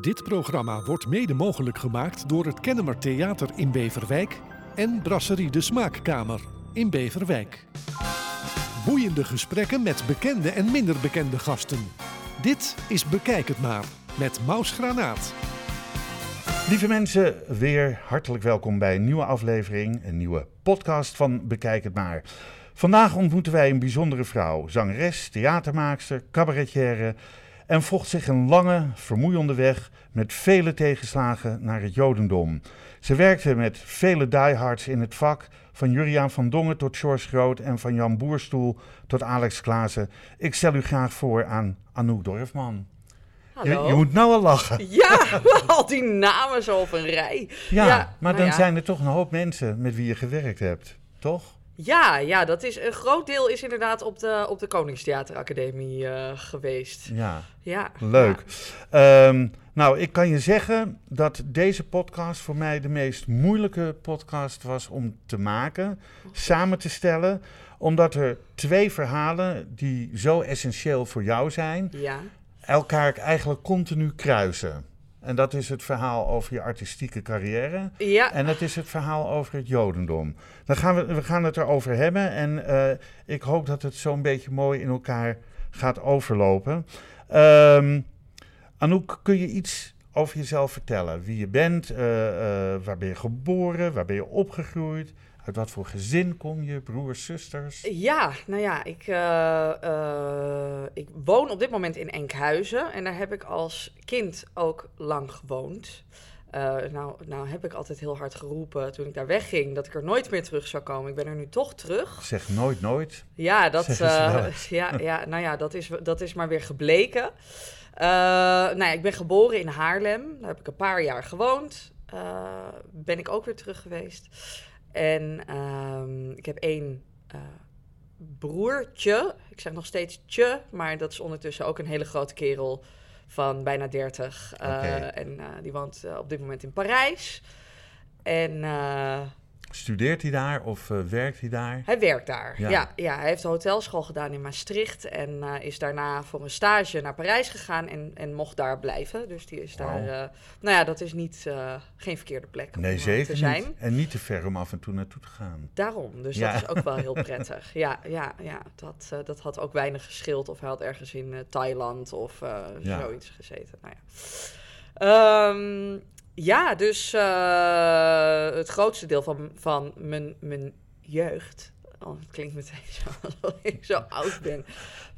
Dit programma wordt mede mogelijk gemaakt door het Kennemer Theater in Beverwijk en Brasserie de Smaakkamer in Beverwijk. Boeiende gesprekken met bekende en minder bekende gasten. Dit is Bekijk het maar met Maus Granaat. Lieve mensen, weer hartelijk welkom bij een nieuwe aflevering, een nieuwe podcast van Bekijk het maar. Vandaag ontmoeten wij een bijzondere vrouw, zangeres, theatermaakster, cabaretière en vocht zich een lange, vermoeiende weg met vele tegenslagen naar het Jodendom. Ze werkte met vele diehards in het vak, van Juriaan van Dongen tot George Groot en van Jan Boerstoel tot Alex Klaassen. Ik stel u graag voor aan Anouk Dorfman. Je, Hallo. je moet nou al lachen. Ja, al die namen zo op een rij. Ja, Ja, maar nou dan ja. zijn er toch een hoop mensen met wie je gewerkt hebt, toch? Ja, ja, dat is een groot deel is inderdaad op de, op de Koningstheateracademie eh, geweest. Ja, Ja. leuk. Ehm, nou, ik kan je zeggen dat deze podcast voor mij de meest moeilijke podcast was om te maken, samen te stellen, omdat er twee verhalen die zo essentieel voor jou zijn, Ja. ja. elkaar eigenlijk continu kruisen. En dat is het verhaal over je artistieke carrière. Ja. En het is het verhaal over het Jodendom. Dan gaan we, we gaan het erover hebben. En eh, ik hoop dat het zo'n beetje mooi in elkaar gaat overlopen. Ehm Anouk, kun je iets over jezelf vertellen? Wie je bent, eh, eh, waar ben je geboren, waar ben je opgegroeid? Uit wat voor gezin kom je, broers, zusters? Ja, nou ja, ik, eh, eh, ik woon op dit moment in Enkhuizen en daar heb ik als kind ook lang gewoond. Eh, nou, nou heb ik altijd heel hard geroepen toen ik daar wegging dat ik er nooit meer terug zou komen. Ik ben er nu toch terug. Zeg nooit nooit. Ja, dat, ja, ja, nou ja, dat, is, dat is maar weer gebleken. Eh, nou ja, ik ben geboren in Haarlem. Daar heb ik een paar jaar gewoond. Ben ik ook weer terug geweest. En ehm, ik heb één eh, broertje. Ik zeg nog steeds tje, maar dat is ondertussen ook een hele grote kerel van bijna 30. Eh. En eh, die woont op dit moment in Parijs. En Studeert hij daar of eh, werkt hij daar? hij werkt daar. Ja. Ja. Ja, hij heeft de hotelschool gedaan in Maastricht. En eh, is daarna voor een stage naar Parijs gegaan en, en mocht daar blijven. Dus die is daar. Eh, nou ja, dat is niet, geen verkeerde plek om Nee, zeker te zijn. niet. En niet te ver om af en toe naartoe te gaan. Daarom, dus Ja. dat is ook wel heel prettig. Ja, ja, ja dat, dat had ook weinig geschild of hij had ergens in Thailand of zoiets gezeten. Nou ja. Ehm, ja, dus eh, het grootste deel van, van mijn, mijn jeugd, oh, het klinkt meteen zo alsof ik zo oud ben,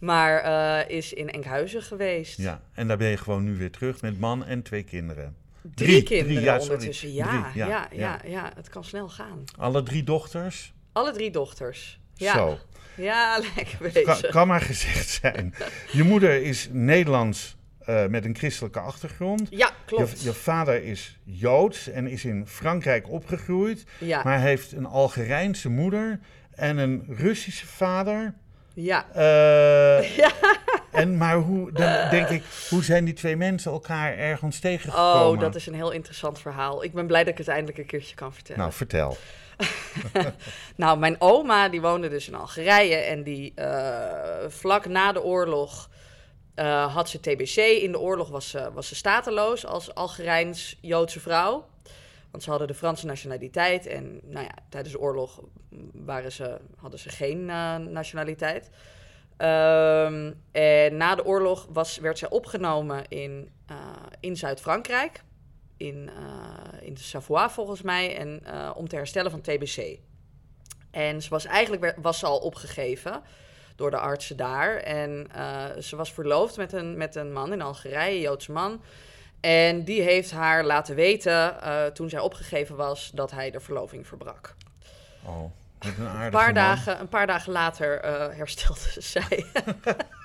maar eh, is in Enkhuizen geweest. Ja, en daar ben je gewoon nu weer terug met man en twee kinderen. Drie, Drie, kinderen drie, ja, ondertussen. Ja, Drie, ja, ja, ja. het kan snel gaan. Alle drie dochters? Alle drie dochters. Ja, Zo, ja lekker kan, bezig. kan maar gezegd zijn. Je moeder is Nederlands eh, met een christelijke achtergrond. Ja, Je, klopt. je vader is Joods en is in Frankrijk opgegroeid, ja, maar heeft een Algerijnse moeder en een Russische vader. ja. Eh, Ja. En maar hoe, dan denk ik, hoe zijn die twee mensen elkaar ergens tegengekomen? Oh, dat is een heel interessant verhaal. Ik ben blij dat ik het eindelijk een keertje kan vertellen. Nou, vertel. Nou, mijn oma die woonde dus in Algerije en die eh, vlak na de oorlog eh, had ze TBC. In de oorlog was ze, was ze stateloos als Algerijns-Joodse vrouw. Want ze hadden de Franse nationaliteit en nou ja, tijdens de oorlog waren ze, hadden ze geen eh, nationaliteit. Ehm, en na de oorlog was, werd zij opgenomen in, eh, in Zuid-Frankrijk. In, in de Savoie volgens mij. En, om te herstellen van TBC. En ze was eigenlijk was ze al opgegeven door de artsen daar. En eh, ze was verloofd met een, met een man in Algerije, een Joodse man. En die heeft haar laten weten, eh, toen zij opgegeven was, dat hij de verloving verbrak. Oh, een paar, man. dagen, een paar dagen later eh, herstelde zij.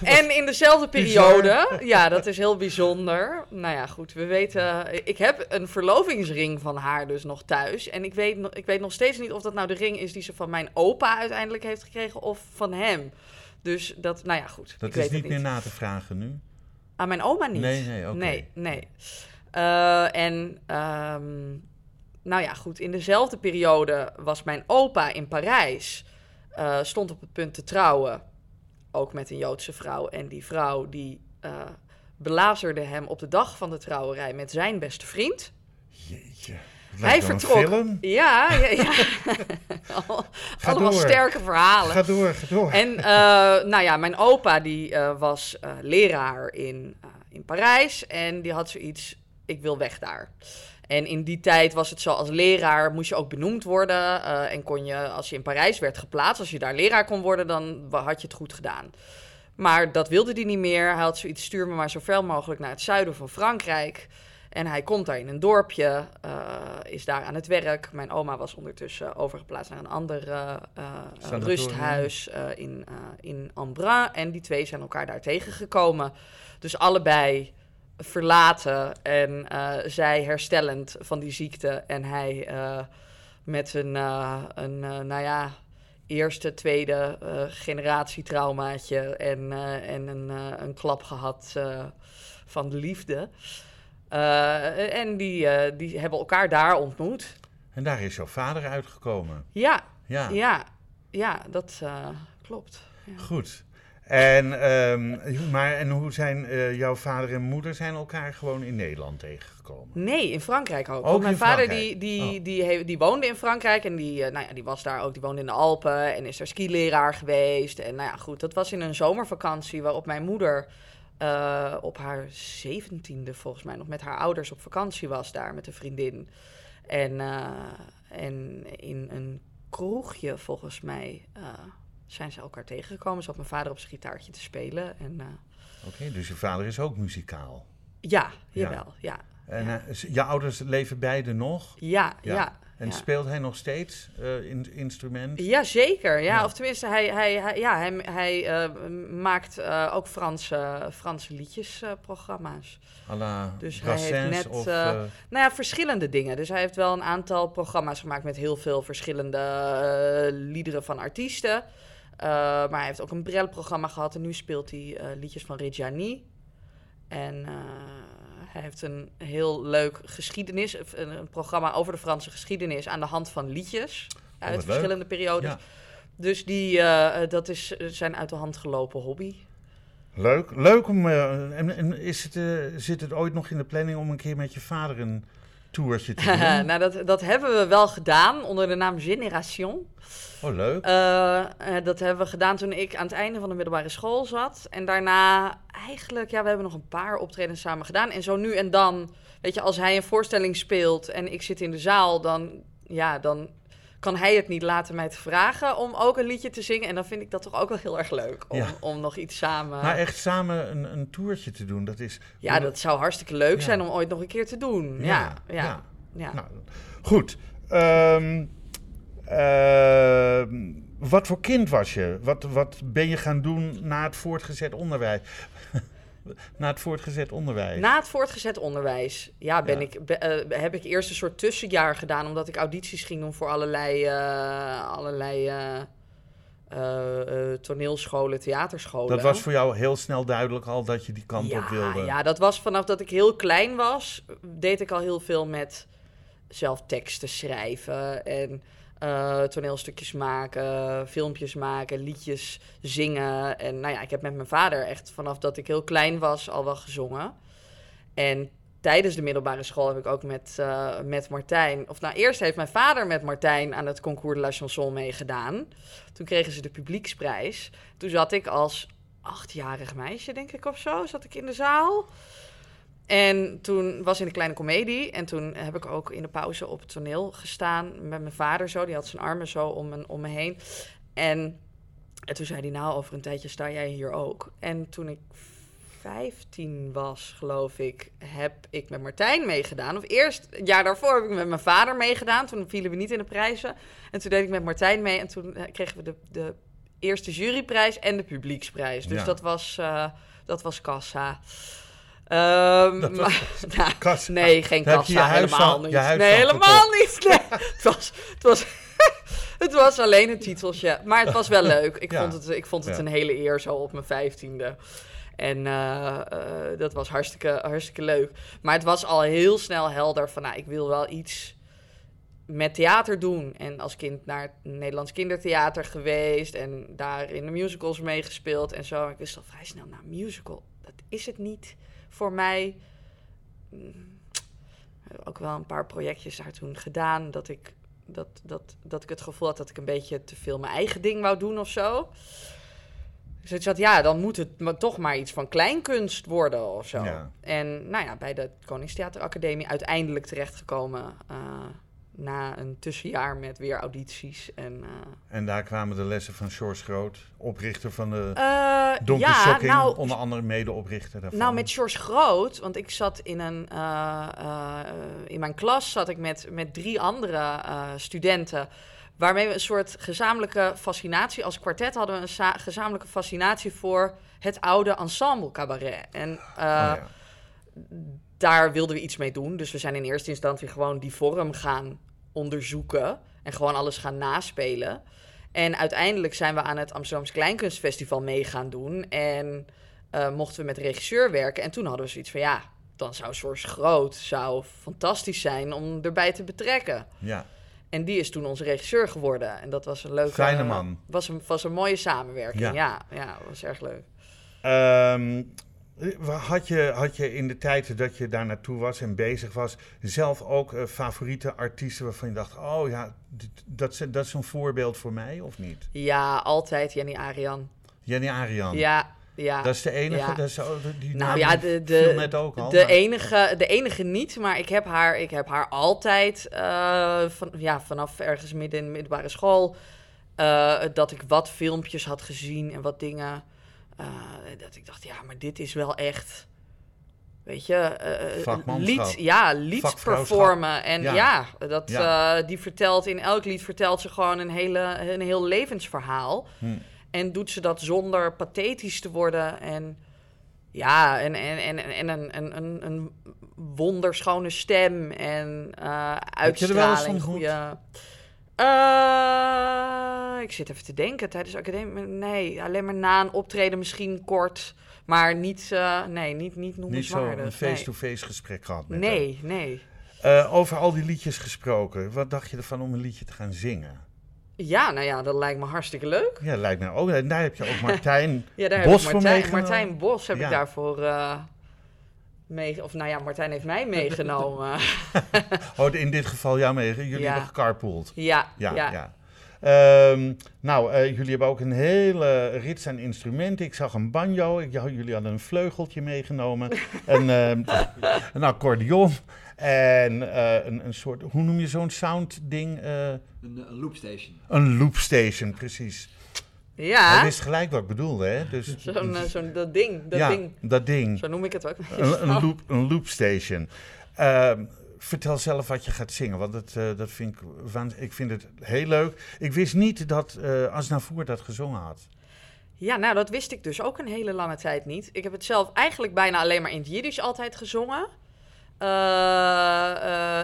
en in dezelfde periode, ja, dat is heel bijzonder. Nou ja, goed, we weten. Ik heb een verlovingsring van haar dus nog thuis. En ik weet, nog- ik weet nog steeds niet of dat nou de ring is die ze van mijn opa uiteindelijk heeft gekregen of van hem. Dus dat, nou ja, goed. Dat ik is weet niet meer na te vragen nu. Aan mijn oma niet. Nee, nee, oké. Nee, nee. Eh, en ehm, nou ja, goed. In dezelfde periode was mijn opa in Parijs. eh, stond op het punt te trouwen. Ook met een Joodse vrouw. En die vrouw die eh, belazerde hem op de dag van de trouwerij met zijn beste vriend. Jeetje. Hij vertrok. film. Ja, ja, allemaal door. sterke verhalen. Ga door, ga door. En eh, nou ja, mijn opa die eh, was leraar in, in Parijs en die had zoiets, ik wil weg daar. En in die tijd was het zo, als leraar moest je ook benoemd worden. eh, en kon je, als je in Parijs werd geplaatst, als je daar leraar kon worden, dan had je het goed gedaan. Maar dat wilde hij niet meer. Hij had zoiets, stuur me maar zo ver mogelijk naar het zuiden van Frankrijk. En hij komt daar in een dorpje, eh, is daar aan het werk. Mijn oma was ondertussen overgeplaatst naar een ander eh, rusthuis in, in Embrun. En die twee zijn elkaar daar tegengekomen. Dus allebei verlaten en eh, zij herstellend van die ziekte. En hij eh, met een, eh, een nou ja, eerste, tweede generatie traumaatje en, en een, een klap gehad eh, van de liefde. En die, die hebben elkaar daar ontmoet. En daar is jouw vader uitgekomen. Ja, Ja, ja, ja, dat klopt. Ja. goed. En, ehm, maar, en hoe zijn eh, jouw vader en moeder zijn elkaar gewoon in Nederland tegengekomen? Nee, in Frankrijk ook. Mijn vader Frankrijk? die, die, Oh. die, die woonde in Frankrijk en die, eh, nou ja, die was daar ook. Die woonde in de Alpen en is daar skileraar geweest. En nou ja, goed, dat was in een zomervakantie waarop mijn moeder eh, op haar zeventiende volgens mij nog met haar ouders op vakantie was daar met een vriendin. En, en in een kroegje volgens mij zijn ze elkaar tegengekomen. Zat mijn vader op zijn gitaartje te spelen. En eh, Oké, dus je vader is ook muzikaal. ja, Ja. jawel, ja. En Ja. eh, s- je ouders leven beide nog? Ja, Ja. ja. En speelt hij nog steeds eh in, instrument? Ja, zeker. Ja, of tenminste, hij, hij, hij, ja, hij, hij eh, maakt eh, ook Franse, Franse liedjesprogramma's. à la Dus hij heeft net, of... eh, eh, nou ja, verschillende dingen. Dus hij heeft wel een aantal programma's gemaakt met heel veel verschillende eh, liederen van artiesten. Eh, maar hij heeft ook een Brel-programma gehad en nu speelt hij eh, liedjes van Reggiani. En eh, hij heeft een heel leuk geschiedenis, een, een programma over de Franse geschiedenis aan de hand van liedjes uit Oh, leuk. verschillende periodes. ja. Dus die, dat is zijn uit de hand gelopen hobby. Leuk, leuk om. en en is het, zit het ooit nog in de planning om een keer met je vader een te doen? nou, dat, dat hebben we wel gedaan onder de naam Génération. oh, leuk. Eh, eh, dat hebben we gedaan toen ik aan het einde van de middelbare school zat. En daarna eigenlijk, ja, we hebben nog een paar optredens samen gedaan. En zo nu en dan, weet je, als hij een voorstelling speelt en ik zit in de zaal, dan, ja, dan kan hij het niet laten mij te vragen om ook een liedje te zingen. En dan vind ik dat toch ook wel heel erg leuk om, Ja. om nog iets samen... maar echt samen een, een toertje te doen, dat is. ja, dat zou hartstikke leuk Ja. zijn om ooit nog een keer te doen. Ja, ja, ja. Nou, goed. Ehm, ehm, wat voor kind was je? Wat, wat ben je gaan doen na het voortgezet onderwijs? na het voortgezet onderwijs. Na het voortgezet onderwijs, ja, ben Ja. Ik, be- eh, heb ik eerst een soort tussenjaar gedaan, omdat ik audities ging doen voor allerlei, eh, allerlei eh, toneelscholen, theaterscholen. dat was voor jou heel snel duidelijk al dat je die kant ja, op wilde. Ja, dat was vanaf dat ik heel klein was, deed ik al heel veel met zelf teksten schrijven en eh, toneelstukjes maken, filmpjes maken, liedjes zingen. En nou ja, ik heb met mijn vader echt vanaf dat ik heel klein was al wel gezongen. En tijdens de middelbare school heb ik ook met, eh, met Martijn... Of nou, eerst heeft mijn vader met Martijn aan het Concours de la Chanson meegedaan. Toen kregen ze de publieksprijs. Toen zat ik als achtjarig meisje, denk ik, of zo, zat ik in de zaal. En toen was in de kleine komedie. En toen heb ik ook in de pauze op het toneel gestaan met mijn vader zo. Die had zijn armen zo om, me- om me heen. En, en toen zei hij, nou, over een tijdje sta jij hier ook. En toen ik 15 was, geloof ik, heb ik met Martijn meegedaan. Of eerst, een jaar daarvoor heb ik met mijn vader meegedaan. Toen vielen we niet in de prijzen. En toen deed ik met Martijn mee. En toen eh, kregen we de, de eerste juryprijs en de publieksprijs. Dus Ja. dat was, eh, dat was kassa. Dat was maar- nou, Kassa. nee, geen Daar kassa, helemaal niet. nee, helemaal niet. Nee. het, was, het, was, het was alleen een titeltje, maar het was wel leuk. Ik Ja. vond het, ik vond het Ja. een hele eer zo op mijn vijftiende. En eh, dat was hartstikke, hartstikke leuk. Maar het was al heel snel helder van, nou, ik wil wel iets met theater doen. En als kind naar het Nederlands kindertheater geweest en daar in de musicals meegespeeld en zo. Ik wist al vrij snel, nou, musical, dat is het niet voor mij. Mm, Ook wel een paar projectjes daar toen gedaan. Dat ik, dat, dat, dat ik het gevoel had dat ik een beetje te veel mijn eigen ding wou doen of zo. Dus ik zat, ja, dan moet het maar toch maar iets van kleinkunst worden of zo. Ja. En nou ja, bij de Koningstheateracademie uiteindelijk terechtgekomen. eh na een tussenjaar met weer audities. En, eh, En daar kwamen de lessen van George Groot, oprichter van de eh, Donkey ja, Shocking, nou, onder andere medeoprichter daarvan. Nou, met George Groot, want ik zat in een. eh, in mijn klas zat ik met, met drie andere studenten. Waarmee we een soort gezamenlijke fascinatie. Als kwartet hadden we een za- gezamenlijke fascinatie voor het oude ensemble cabaret. En Oh, ja. daar wilden we iets mee doen. Dus we zijn in eerste instantie gewoon die vorm gaan onderzoeken. En gewoon alles gaan naspelen. En uiteindelijk zijn we aan het Amsterdamse Kleinkunstfestival mee gaan doen. En eh, mochten we met regisseur werken. En toen hadden we zoiets van ja, dan zou Source Groot zou fantastisch zijn om erbij te betrekken. ja. En die is toen onze regisseur geworden. En dat was een leuke... Fijne man. Was een, was een mooie samenwerking, Ja. ja. Ja, was erg leuk. Ehm, had, je, had je in de tijd dat je daar naartoe was en bezig was, zelf ook eh, favoriete artiesten waarvan je dacht: oh ja, dat, is- dat is een voorbeeld voor mij of niet? Ja, altijd Jenny Arian. Jenny Arian. Ja, ja. Dat is de enige. Ja. Dat is, die Nou ja, de, de, net ook al. de, maar- enige, de enige niet, maar ik heb haar, ik heb haar altijd eh, van, ja, vanaf ergens midden in de middelbare school. eh, dat ik wat filmpjes had gezien en wat dingen. Eh, dat ik dacht, ja, maar dit is wel echt. Weet je, Vakmanschap. lied, ja, lied performen. En Ja. ja, dat, Ja. die vertelt in elk lied vertelt ze gewoon een, hele, een heel levensverhaal. Hm. En doet ze dat zonder pathetisch te worden. En ja, en, en, en, en een, een, een, een wonderschone stem. En eh Heb je er wel eens uitstraling. ontmoet? Goede... Eh, ik zit even te denken. Tijdens academie... Nee, alleen maar na een optreden misschien kort. Maar niet, eh, nee, niet, niet Niet zo noemenswaardig. een face-to-face gesprek gehad met. Nee, nee. Eh, over al die liedjes gesproken. Wat dacht je ervan om een liedje te gaan zingen? Ja, nou ja, dat lijkt me hartstikke leuk. Ja, lijkt mij ook. En daar heb je ook Martijn Ja, daar Bos heb voor ik Martijn, Bos heb Ja. ik daarvoor mee... Of nou ja, Martijn heeft mij meegenomen. Oh, in dit geval jou mee. Jullie Ja. hebben gecarpooled. ja, Ja, ja. ja. Ehm, nou, eh, jullie hebben ook een hele rits aan instrumenten. Ik zag een banjo. Ik, ja, jullie hadden een vleugeltje meegenomen. een, ehm, een accordeon. En eh, een, een soort, hoe noem je zo'n sound ding? Eh, Een, een loopstation. een loopstation, precies. Hij Ja, wist gelijk wat ik bedoelde, hè? Dus, zo'n zo'n dat ding, dat ja, ding. dat ding. Zo noem ik het ook. Een, een, loop, een loopstation. Ehm, vertel zelf wat je gaat zingen, want dat, eh, dat vind ik, ik vind het heel leuk. Ik wist niet dat eh Asnavoer dat gezongen had. Ja, nou, dat wist ik dus ook een hele lange tijd niet. Ik heb het zelf eigenlijk bijna alleen maar in het Jiddisch altijd gezongen.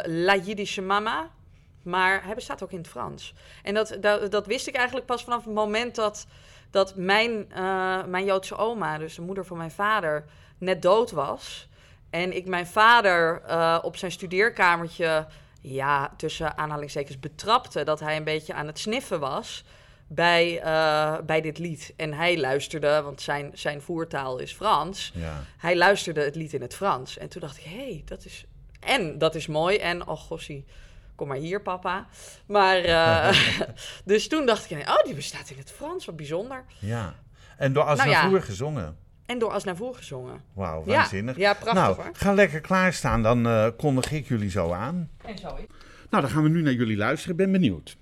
La Jiddische Mama. Maar hij bestaat ook in het Frans. En dat, dat, dat wist ik eigenlijk pas vanaf het moment dat, dat mijn, eh, mijn Joodse oma, dus de moeder van mijn vader, net dood was. En ik mijn vader eh, op zijn studeerkamertje, ja, tussen aanhalingstekens betrapte dat hij een beetje aan het sniffen was bij, eh, bij dit lied. En hij luisterde, want zijn, zijn voertaal is Frans. Ja. Hij luisterde het lied in het Frans. En toen dacht ik, hé, hey, dat is... En dat is mooi. En, oh gossie, kom maar hier, papa. Maar, eh, dus toen dacht ik, oh, die bestaat in het Frans, wat bijzonder. ja. En door Nou Asnavoer ja. gezongen. En door Asnavoer gezongen. Wauw, waanzinnig. ja, prachtig nou, hoor. ga lekker klaarstaan, dan eh, kondig ik jullie zo aan. En zo is Nou, dan gaan we nu naar jullie luisteren. Ik ben benieuwd.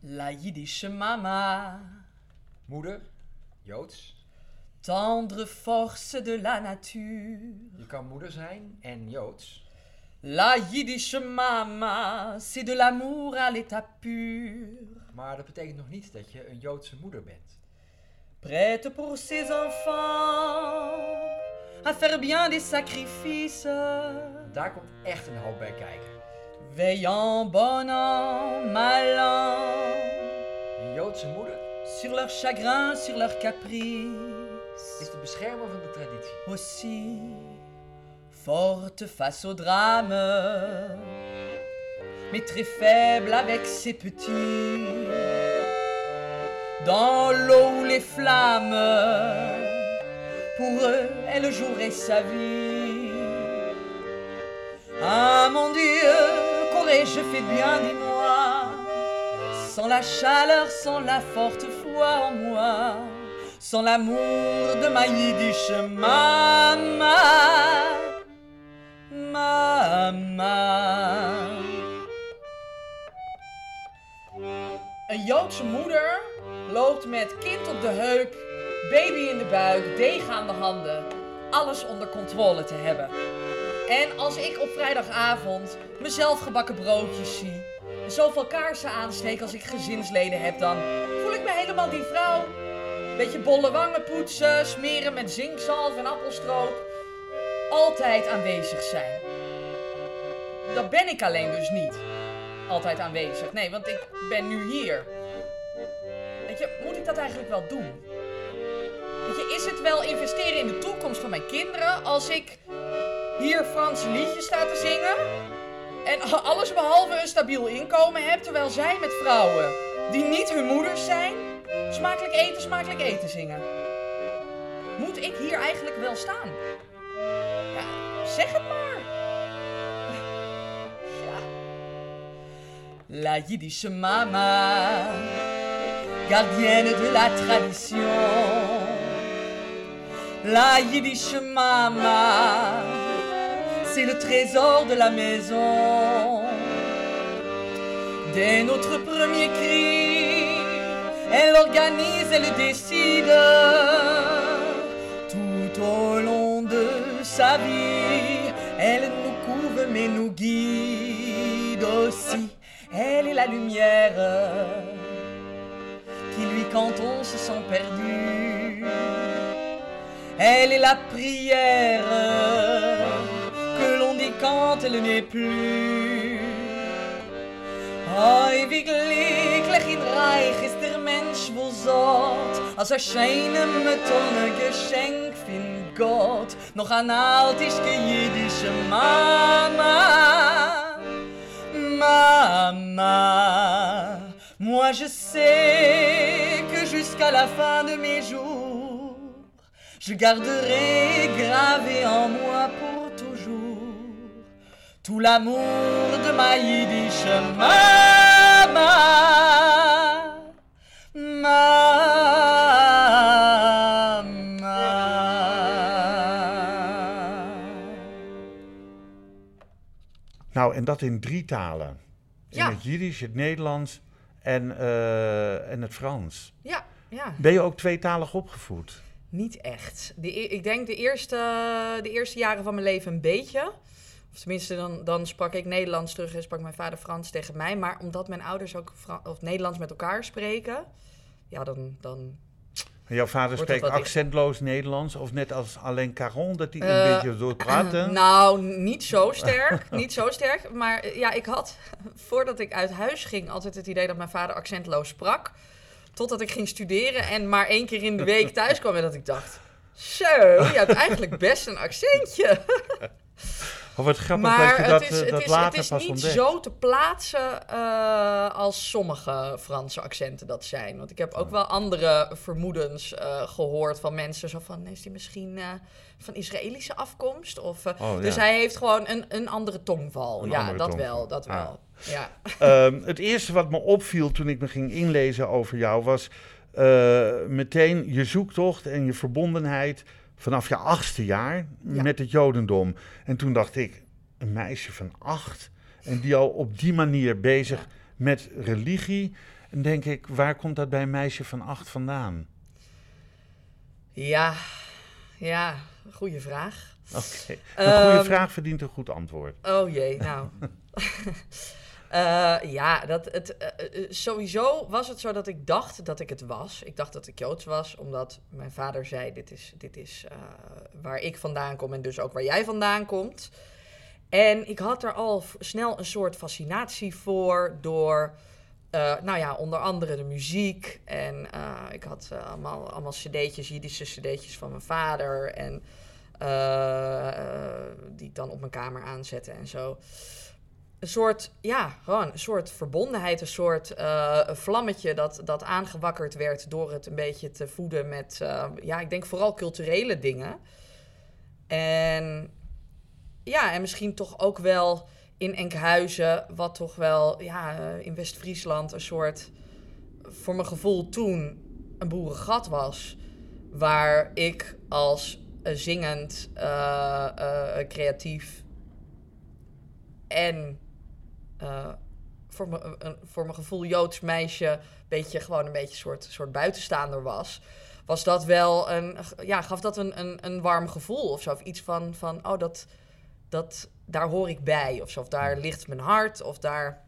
La Jiddische mama, Moeder, Joods. tendre force de la nature. Je kan moeder zijn en Joods. La Jiddische mama, c'est de l'amour à l'état pur. Maar dat betekent nog niet dat je een Joodse moeder bent. prête pour ses enfants à faire bien des sacrifices, Daar komt echt een hoop bij kijken. veillant bon an, mal an, Een Joodse moeder sur leur chagrin, sur leur caprice, is de beschermer van de traditie. aussi forte face au drame, mais très faible avec ses petits. Dans l'eau ou les flammes, pour eux, elle jouerait sa vie. Ah mon Dieu, qu'aurais-je fait de bien, dis-moi, sans la chaleur, sans la forte en moi, sans l'amour de ma mama, mama. Een Joodse moeder loopt met kind op de heup, baby in de buik, degen aan de handen, alles onder controle te hebben. En als ik op vrijdagavond mezelf gebakken broodjes zie, zoveel kaarsen aansteek als ik gezinsleden heb, dan voel ik me helemaal die vrouw. Beetje bolle wangen poetsen, smeren met zinkzalf en appelstroop. Altijd aanwezig zijn. Dat ben ik alleen dus niet. Altijd aanwezig. Nee, want ik ben nu hier. Weet je, moet ik dat eigenlijk wel doen? Weet je, is het wel investeren in de toekomst van mijn kinderen als ik hier Franse liedjes sta te zingen en alles behalve een stabiel inkomen heb, terwijl zij met vrouwen die niet hun moeders zijn, smakelijk eten, smakelijk eten zingen? Moet ik hier eigenlijk wel staan? Ja, zeg het maar. Ja. La Jiddische mama, gardienne de la tradition. La Jiddische mama, c'est le trésor de la maison. Dès notre premier cri, elle organise, elle décide. Tout au long de sa vie, elle nous couve mais nous guide aussi. Elle est la lumière qui lui quand on se sent perdu. Elle est la prière quand elle plus. Ewiglich in Reich ist der Mensch wohl sort, als er tonne Geschenk fin Gott, noch an altischke Mama. Mama, moi je sais que jusqu'à la fin de mes jours, je garderai gravé en moi pour tout l'amour de ma yiddish mama. Mama. Nou, en dat in drie talen. In Ja. het Jiddisch, het Nederlands en, eh, en het Frans. Ja, ja. Ben je ook tweetalig opgevoed? Niet echt. De, e- ik denk de eerste, de eerste jaren van mijn leven een beetje. Of tenminste, dan, dan sprak ik Nederlands terug en sprak mijn vader Frans tegen mij. Maar omdat mijn ouders ook of Nederlands met elkaar spreken, ja, dan. dan jouw vader spreekt accentloos Nederlands? Of net als Alain Caron, dat hij Eh, een beetje door praten? Nou, niet zo sterk. niet zo sterk. Maar eh, ja, ik had voordat ik uit huis ging altijd het idee dat mijn vader accentloos sprak. Totdat ik ging studeren en maar één keer in de week thuis kwam en dat ik dacht... Zo, je hebt eigenlijk best een accentje. Of wat grappig maar dat je het dat, is, eh, het dat is, later het is niet ontdekt. zo te plaatsen eh, als sommige Franse accenten dat zijn. Want ik heb ook wel andere vermoedens eh, gehoord van mensen. Zo van, is die misschien van Israëlische afkomst? Of, Oh, dus hij heeft gewoon een, een andere tongval. Een ja, andere dat tongval. wel, dat Ah. wel. Ja. Ehm, het eerste wat me opviel toen ik me ging inlezen over jou was meteen je zoektocht en je verbondenheid vanaf je achtste jaar Ja. met het Jodendom. En toen dacht ik, een meisje van acht en die al op die manier bezig met religie. En denk ik, waar komt dat bij een meisje van acht vandaan? ja, ja, goede vraag. Oké, een goede Ehm, vraag verdient een goed antwoord. Oh jee, nou. Eh, ja, dat, het, eh, eh, sowieso was het zo dat ik dacht dat ik het was. Ik dacht dat ik Joods was, omdat mijn vader zei: Dit is, dit is waar ik vandaan kom en dus ook waar jij vandaan komt. En ik had er al snel een soort fascinatie voor door, nou ja, onder andere de muziek. En ik had allemaal, allemaal cd'tjes, Jiddische cd'tjes van mijn vader. En die ik dan op mijn kamer aanzette en zo. Een soort, ja, gewoon een soort verbondenheid, een soort eh, vlammetje dat, dat aangewakkerd werd door het een beetje te voeden met, eh, ja, ik denk vooral culturele dingen. En ja, en misschien toch ook wel in Enkhuizen, wat toch wel, ja, eh, in West-Friesland een soort, voor mijn gevoel toen, een boerengat was. Waar ik als zingend, creatief en eh, voor, me, een- voor mijn gevoel Joods meisje, beetje gewoon een beetje een soort, soort buitenstaander was, was dat wel een, ja, gaf dat een, een, een warm gevoel of zo. Of iets van, van oh, dat, dat, daar hoor ik bij of zo. Of daar ligt mijn hart of daar.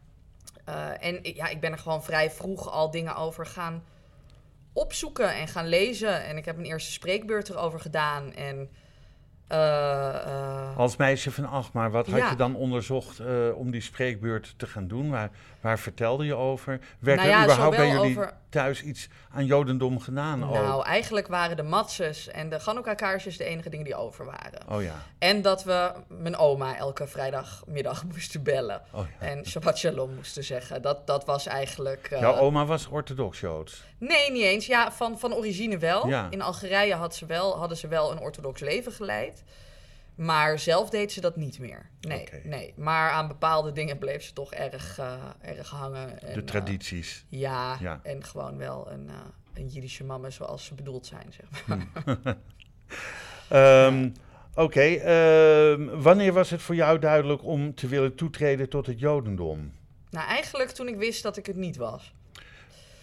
eh, en ik- ja, ik ben er gewoon vrij vroeg al dingen over gaan opzoeken en gaan lezen. En ik heb mijn eerste spreekbeurt erover gedaan. En eh, eh, Als meisje van acht, maar wat had Ja. je dan onderzocht eh, om die spreekbeurt te gaan doen? Waar, waar vertelde je over? Werd Nou er überhaupt bij jullie over- thuis iets aan Jodendom gedaan? ook? Nou, eigenlijk waren de matzes en de Chanukka-kaarsjes de enige dingen die over waren. Oh ja, En dat we mijn oma elke vrijdagmiddag moesten bellen. oh ja. En Shabbat Shalom moesten zeggen. Dat, dat was eigenlijk... Jouw oma was orthodox Joods. Nee, niet eens. Ja, van, van origine wel. In Algerije had ze wel, hadden ze wel een orthodox leven geleid. Maar zelf deed ze dat niet meer. Nee, nee. Maar aan bepaalde dingen bleef ze toch erg, eh, erg hangen. En, De eh, tradities. ja, Ja. en gewoon wel een, eh een Jiddische mama zoals ze bedoeld zijn, zeg maar. Ehm, Oké, ehm, wanneer was het voor jou duidelijk om te willen toetreden tot het Jodendom? Nou, eigenlijk toen ik wist dat ik het niet was.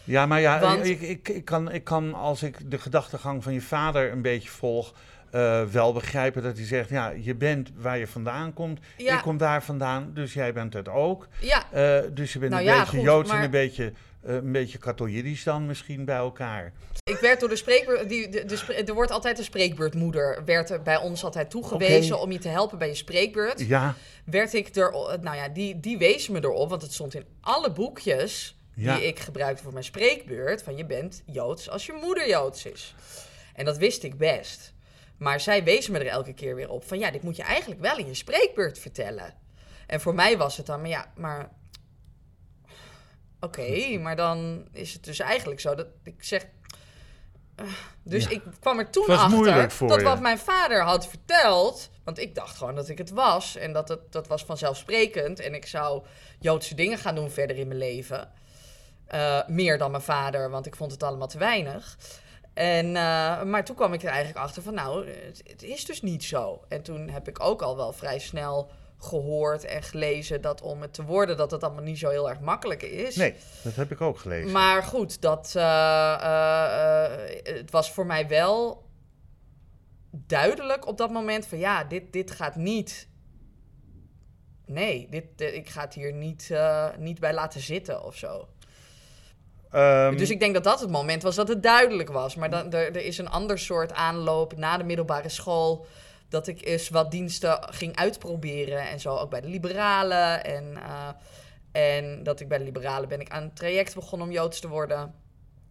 Ja, maar ja, Want- ik, ik, ik, kan, ik kan als ik de gedachtegang van je vader een beetje volg, eh, wel begrijpen dat hij zegt, ja, je bent waar je vandaan komt, Ja. ik kom daar vandaan, dus jij bent het ook. Ja, Eh, dus je bent Nou een ja, beetje goed, Joods en maar- een beetje, eh, een beetje katholiedisch dan misschien bij elkaar. ik werd door de spreekbeurt... Die, de, de, er wordt altijd een spreekbeurtmoeder. Werd er bij ons altijd toegewezen om je te helpen bij je spreekbeurt. Ja, werd ik er, nou ja, die, die wees me erop, want het stond in alle boekjes Ja. die ik gebruikte voor mijn spreekbeurt, van je bent Joods als je moeder Joods is. En dat wist ik best. Maar zij wees me er elke keer weer op van ja, dit moet je eigenlijk wel in je spreekbeurt vertellen. En voor mij was het dan, maar ja, maar oké, maar dan is het dus eigenlijk zo dat ik zeg. eh, dus Ja. ik kwam er toen achter dat je. wat mijn vader had verteld. Want ik dacht gewoon dat ik het was. En dat het, dat was vanzelfsprekend. En ik zou Joodse dingen gaan doen verder in mijn leven. Eh, meer dan mijn vader, want ik vond het allemaal te weinig. En, eh, maar toen kwam ik er eigenlijk achter van, nou, het, het is dus niet zo. En toen heb ik ook al wel vrij snel gehoord en gelezen dat om het te worden, dat het allemaal niet zo heel erg makkelijk is. nee, dat heb ik ook gelezen. Maar goed, dat, eh, eh, het was voor mij wel duidelijk op dat moment van ja, dit, dit gaat niet. Nee, dit, eh, ik ga het hier niet, niet bij laten zitten of zo. Ehm, Dus ik denk dat dat het moment was dat het duidelijk was. Maar dan, er, er is een ander soort aanloop na de middelbare school. Dat ik eens wat diensten ging uitproberen. En zo ook bij de liberalen. En, eh, en dat ik bij de liberalen ben ik aan een traject begonnen om Joods te worden.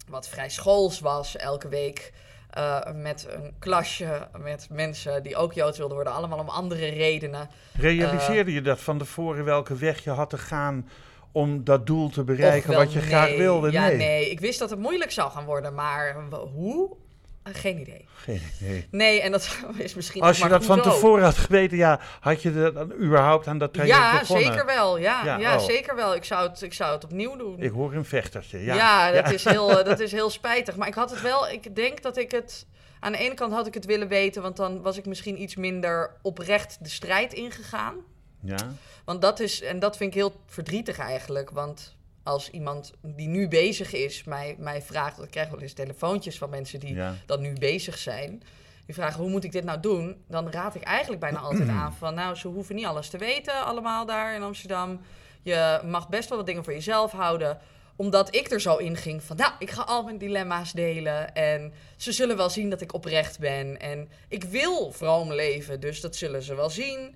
Wat vrij schools was elke week. eh, met een klasje met mensen die ook Joods wilden worden. Allemaal om andere redenen. Realiseerde je dat van tevoren welke weg je had te gaan om dat doel te bereiken wat je graag wilde? Ja, nee. nee. Ik wist dat het moeilijk zou gaan worden. Maar hoe? Eh, Geen idee. Geen idee. Nee, en dat is misschien Als je maar dat van zo. tevoren had geweten, ja, had je dat dan überhaupt aan dat traject Ja, begonnen? zeker wel. Ja, Ja, ja, oh. zeker wel. Ik zou het, ik zou het opnieuw doen. Ik hoor een vechtertje. Ja, Ja, dat, Is heel, eh, dat is heel spijtig. Maar ik had het wel, ik denk dat ik het... Aan de ene kant had ik het willen weten, want dan was ik misschien iets minder oprecht de strijd ingegaan. Ja. Want dat is, en dat vind ik heel verdrietig eigenlijk. Want als iemand die nu bezig is mij, mij vraagt, ik krijg wel eens telefoontjes van mensen die Ja. dan nu bezig zijn. Die vragen hoe moet ik dit nou doen? Dan raad ik eigenlijk bijna altijd aan van nou, ze hoeven niet alles te weten allemaal daar in Amsterdam. Je mag best wel wat dingen voor jezelf houden omdat ik er zo in ging van, nou, ik ga al mijn dilemma's delen. En ze zullen wel zien dat ik oprecht ben. En ik wil vroom leven, dus dat zullen ze wel zien.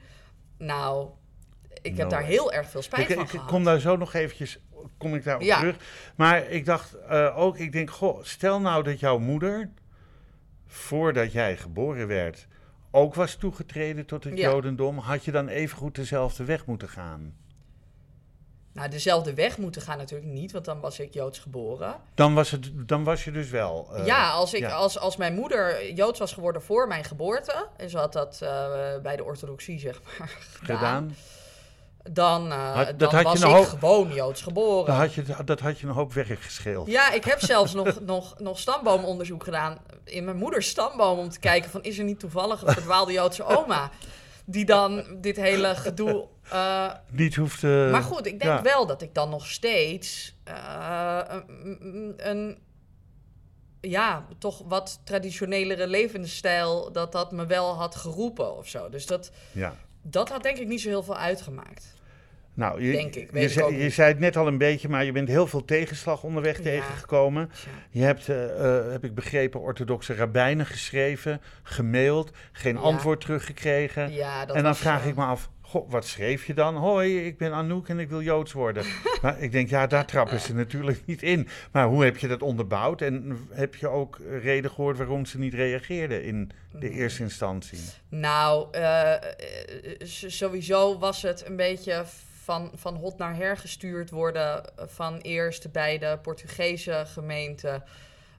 Nou, ik heb No daar heel erg veel spijt Ik, van ik gehad. kom daar zo nog eventjes kom ik daarop Ja. terug. Maar ik dacht eh, ook, ik denk, goh, stel nou dat jouw moeder, voordat jij geboren werd, ook was toegetreden tot het Ja. Jodendom, had je dan evengoed dezelfde weg moeten gaan? Nou, dezelfde weg moeten gaan natuurlijk niet, want dan was ik Joods geboren. Dan was, het, dan was je dus wel... eh, ja, als, ik, ja. Als, als mijn moeder Joods was geworden voor mijn geboorte, en ze had dat eh, bij de orthodoxie zeg maar gedaan, gedaan. dan, eh, Had- dat dan had je was een ik hoop- gewoon Joods geboren. Dan had je, dat had je een hoop. Ja, ik heb zelfs nog, nog, nog stamboomonderzoek gedaan in mijn moeders stamboom om te kijken van is er niet toevallig een verdwaalde Joodse oma die dan dit hele gedoe. eh, Niet hoeft... eh, maar goed, ik denk ja. wel dat ik dan nog steeds eh, een, een ja, toch wat traditionelere levensstijl dat dat me wel had geroepen of zo. Dus dat, Ja. dat had denk ik niet zo heel veel uitgemaakt. Nou, je, Denk ik, je, je zei het net al een beetje, maar je bent heel veel tegenslag onderweg Ja. tegengekomen. Tja. Je hebt, eh, eh, heb ik begrepen, orthodoxe rabbijnen geschreven, gemaild, geen Ja. antwoord teruggekregen. Ja, dat en dan vraag ik me af, goh, wat schreef je dan? Hoi, ik ben Anouk en ik wil Joods worden. maar ik denk, ja, daar trappen ze natuurlijk niet in. Maar hoe heb je dat onderbouwd? En heb je ook reden gehoord waarom ze niet reageerden in de eerste instantie? Nou, eh, sowieso was het een beetje van, van hot naar her gestuurd worden. eh, Van eerst bij de Portugese gemeente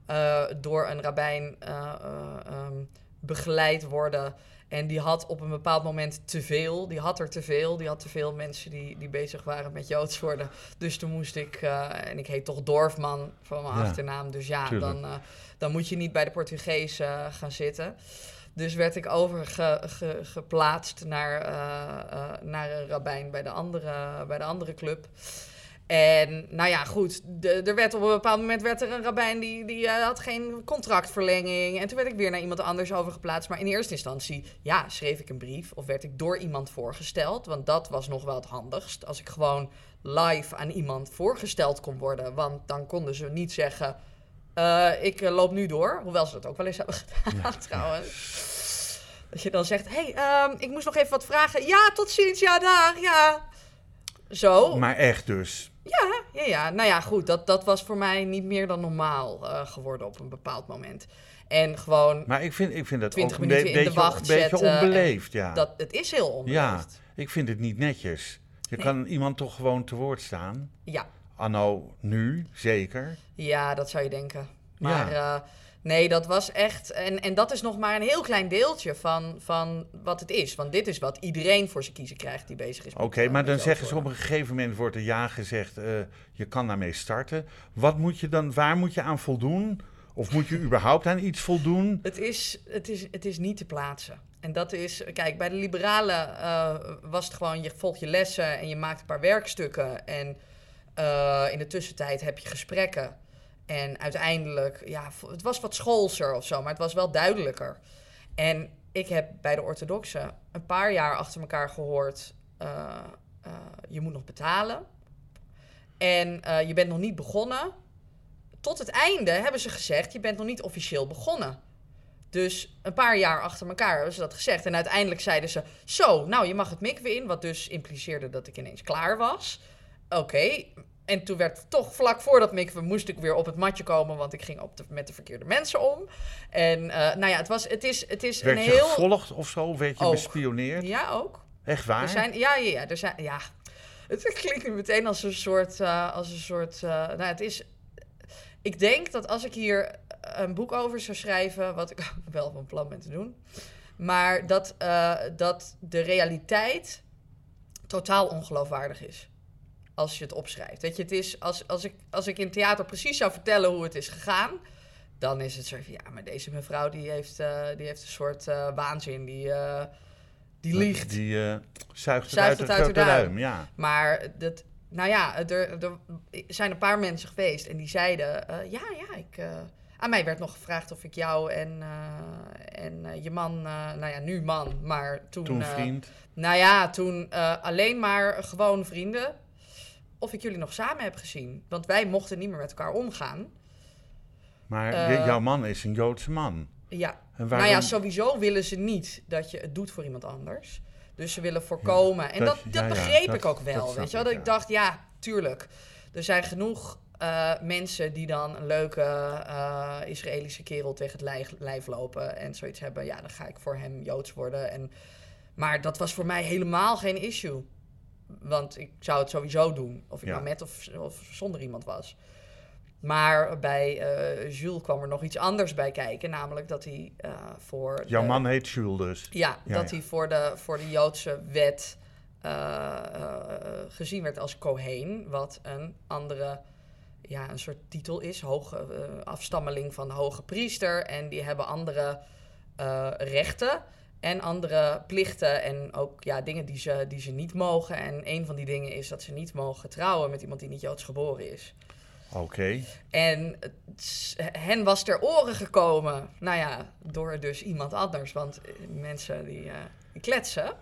eh, door een rabbijn eh, eh, ehm, begeleid worden. En die had op een bepaald moment te veel. Die had er te veel. Die had te veel mensen die, die bezig waren met Joods worden. Dus toen moest ik, en ik heet toch Dorfman van mijn Ja, achternaam. Dus ja, tuurlijk. dan, dan moet je niet bij de Portugees eh, gaan zitten. Dus werd ik overgeplaatst naar, eh, eh, naar een rabbijn bij de, andere, bij de andere club. En nou ja, goed, er werd op een bepaald moment werd er een rabbijn die, die eh, had geen contractverlenging. En toen werd ik weer naar iemand anders overgeplaatst. Maar in eerste instantie, ja, schreef ik een brief of werd ik door iemand voorgesteld. Want dat was nog wel het handigst. Als ik gewoon live aan iemand voorgesteld kon worden. Want dan konden ze niet zeggen, eh, ik eh, loop nu door. Hoewel ze dat ook wel eens hebben gedaan trouwens. Dat je dan zegt, hé, hey, ehm, ik moest nog even wat vragen. Ja, tot ziens, ja, daar, ja. Zo. Maar echt dus. Ja, ja, ja. Nou ja, goed. Dat, dat was voor mij niet meer dan normaal eh, geworden op een bepaald moment. En gewoon, Maar ik vind, ik vind dat 20 ook een minuten be- in de beetje, wacht een beetje onbeleefd. Ja. dat, het is heel ja, onbeleefd. ik vind het niet netjes. Je Nee. kan iemand toch gewoon te woord staan. Ja. Anno nu, zeker. ja, dat zou je denken. Maar eh, nee, dat was echt... En, en dat is nog maar een heel klein deeltje van, van wat het is. Want dit is wat iedereen voor zijn kiezen krijgt die bezig is met Oké, maar dan zeggen ze op een gegeven moment wordt er ja gezegd, eh, je kan daarmee starten. Wat moet je dan, waar moet je aan voldoen? Of moet je überhaupt aan iets voldoen? Het is, het, is, het is niet te plaatsen. En dat is, kijk, bij de liberalen eh, was het gewoon, je volgt je lessen en je maakt een paar werkstukken. En eh, in de tussentijd heb je gesprekken. En uiteindelijk, ja, het was wat schoolser of zo, maar het was wel duidelijker. En ik heb bij de orthodoxen een paar jaar achter elkaar gehoord, eh, eh, je moet nog betalen. En je bent nog niet begonnen. Tot het einde hebben ze gezegd, je bent nog niet officieel begonnen. Dus een paar jaar achter elkaar hebben ze dat gezegd. En uiteindelijk zeiden ze, zo, nou, je mag het mikwe in. Wat dus impliceerde dat ik ineens klaar was. Oké. En toen werd toch vlak voor dat mikwe moest ik weer op het matje komen. Want ik ging op de, met de verkeerde mensen om. En eh, nou ja, het, was, het is, het is Werd een je heel... gevolgd of zo? Werd je Ook. bespioneerd? Ja, ook. Echt waar? Er zijn, ja, ja, ja, er zijn, ja. Het klinkt nu meteen als een soort, eh, als een soort, eh, nou, het is. Ik denk dat als ik hier een boek over zou schrijven, wat ik wel van plan ben te doen, maar dat, dat de realiteit totaal ongeloofwaardig is. Als je het opschrijft. Weet je, het is als, als, ik, als ik in theater precies zou vertellen hoe het is gegaan, dan is het zo van, ja, maar deze mevrouw die heeft, eh, die heeft een soort eh, waanzin, die, eh, die liegt. Die zuigt het Zuigt uit het de uit haar duim. Ja. Maar dat, nou ja, er, er zijn een paar mensen geweest en die zeiden: Ja, ja, ik. aan mij werd nog gevraagd of ik jou en, en je man, nou ja, nu man, maar toen. Toen vriend. nou ja, toen alleen maar gewoon vrienden. Of ik jullie nog samen heb gezien. Want wij mochten niet meer met elkaar omgaan. Maar eh, jouw man is een Joodse man. Ja, En nou ja, sowieso willen ze niet dat je het doet voor iemand anders. Dus ze willen voorkomen. en dat- dat, dat ja, ja, begreep dat- ik ook wel. Weet je wel? Dat ik dacht, ja, tuurlijk. Er zijn genoeg eh, mensen die dan een leuke eh, Israëlische kerel tegen het lijf, lijf lopen. En zoiets hebben. Ja, dan ga ik voor hem Joods worden. En, maar dat was voor mij helemaal geen issue. Want ik zou het sowieso doen. Of ik Ja. nou met of, of zonder iemand was. Maar bij eh, Jules kwam er nog iets anders bij kijken. Namelijk dat hij eh, voor... Jouw de- man heet Jules dus. Ja, Ja, dat ja. hij voor de, voor de Joodse wet eh, gezien werd als Kohen. Wat een andere, ja, een soort titel is. Hoge, afstammeling van de hoge priester. En die hebben andere rechten en andere plichten. En ook ja, dingen die ze, die ze niet mogen. En een van die dingen is dat ze niet mogen trouwen met iemand die niet Joods geboren is. Oké. En het hen was ter oren gekomen, nou ja, door dus iemand anders. Want eh, mensen die, eh, die kletsen.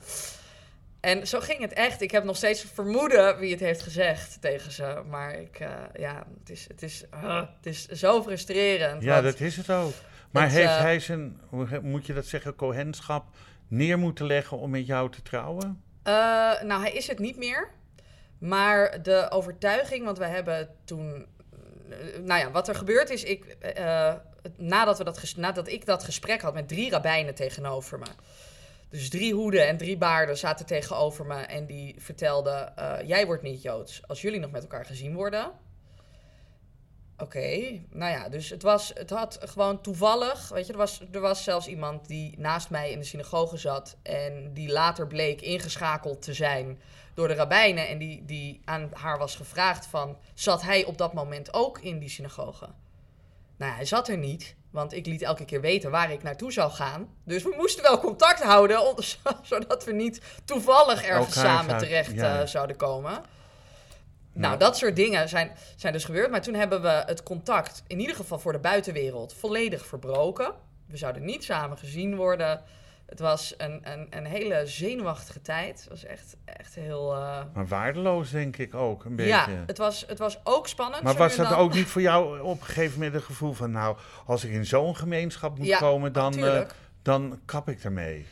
En zo ging het echt. Ik heb nog steeds vermoeden wie het heeft gezegd tegen ze. Maar ik, eh, ja, het is, het, is, het is zo frustrerend. Ja, dat is het ook. Maar het, heeft eh, hij zijn, hoe moet je dat zeggen, cohenschap neer moeten leggen om met jou te trouwen? Eh, nou, hij is het niet meer. Maar de overtuiging, want we hebben toen. eh, nou ja, wat er gebeurd is, ik, nadat, we dat nadat ik dat gesprek had met drie rabbijnen tegenover me. Dus drie hoeden en drie baarden zaten tegenover me en die vertelden: Jij wordt niet joods als jullie nog met elkaar gezien worden. Oké, nou ja, dus het, was, het had gewoon toevallig, weet je, er was, er was zelfs iemand die naast mij in de synagoge zat en die later bleek ingeschakeld te zijn door de rabbijnen en die, die aan haar was gevraagd van, zat hij op dat moment ook in die synagoge? Nou ja, hij zat er niet, want ik liet elke keer weten waar ik naartoe zou gaan. Dus we moesten wel contact houden, om- zodat we niet toevallig ergens Elkaar samen terecht ja. eh, zouden komen. Nou, dat soort dingen zijn, zijn dus gebeurd. Maar toen hebben we het contact, in ieder geval voor de buitenwereld, volledig verbroken. We zouden niet samen gezien worden. Het was een, een, een hele zenuwachtige tijd. Het was echt, echt heel... eh, Maar waardeloos denk ik ook, een beetje. Ja, het was, het was ook spannend. maar was dat dan. ook niet voor jou op een gegeven moment het gevoel van... nou, als ik in zo'n gemeenschap moet Ja, komen, dan, eh, dan kap ik ermee.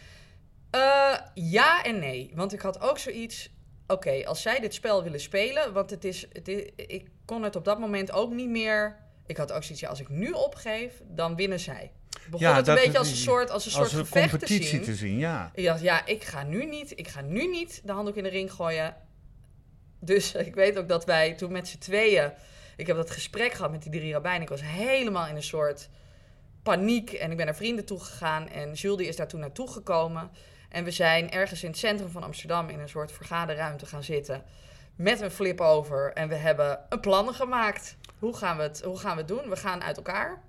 Eh, ja en nee. Want ik had ook zoiets. Oké, als zij dit spel willen spelen. Want het is, het is. Ik kon het op dat moment ook niet meer. Ik had ook zoiets. Ja, als ik nu opgeef, dan winnen zij. Begon Ja, het een beetje als een soort, als een soort een gevecht te competitie zien. te zien, ja. Ik dacht, ja, ik ga nu niet. Ik ga nu niet de handdoek in de ring gooien. Dus ik weet ook dat wij toen met z'n tweeën. Ik heb dat gesprek gehad met die drie rabbijnen. Ik was helemaal in een soort paniek. En ik ben naar vrienden toegegaan. En Jules die is daar toen naartoe gekomen. En we zijn ergens in het centrum van Amsterdam in een soort vergaderruimte gaan zitten. Met een flip over. En we hebben een plannen gemaakt. Hoe gaan, we het, hoe gaan we doen? We gaan uit elkaar.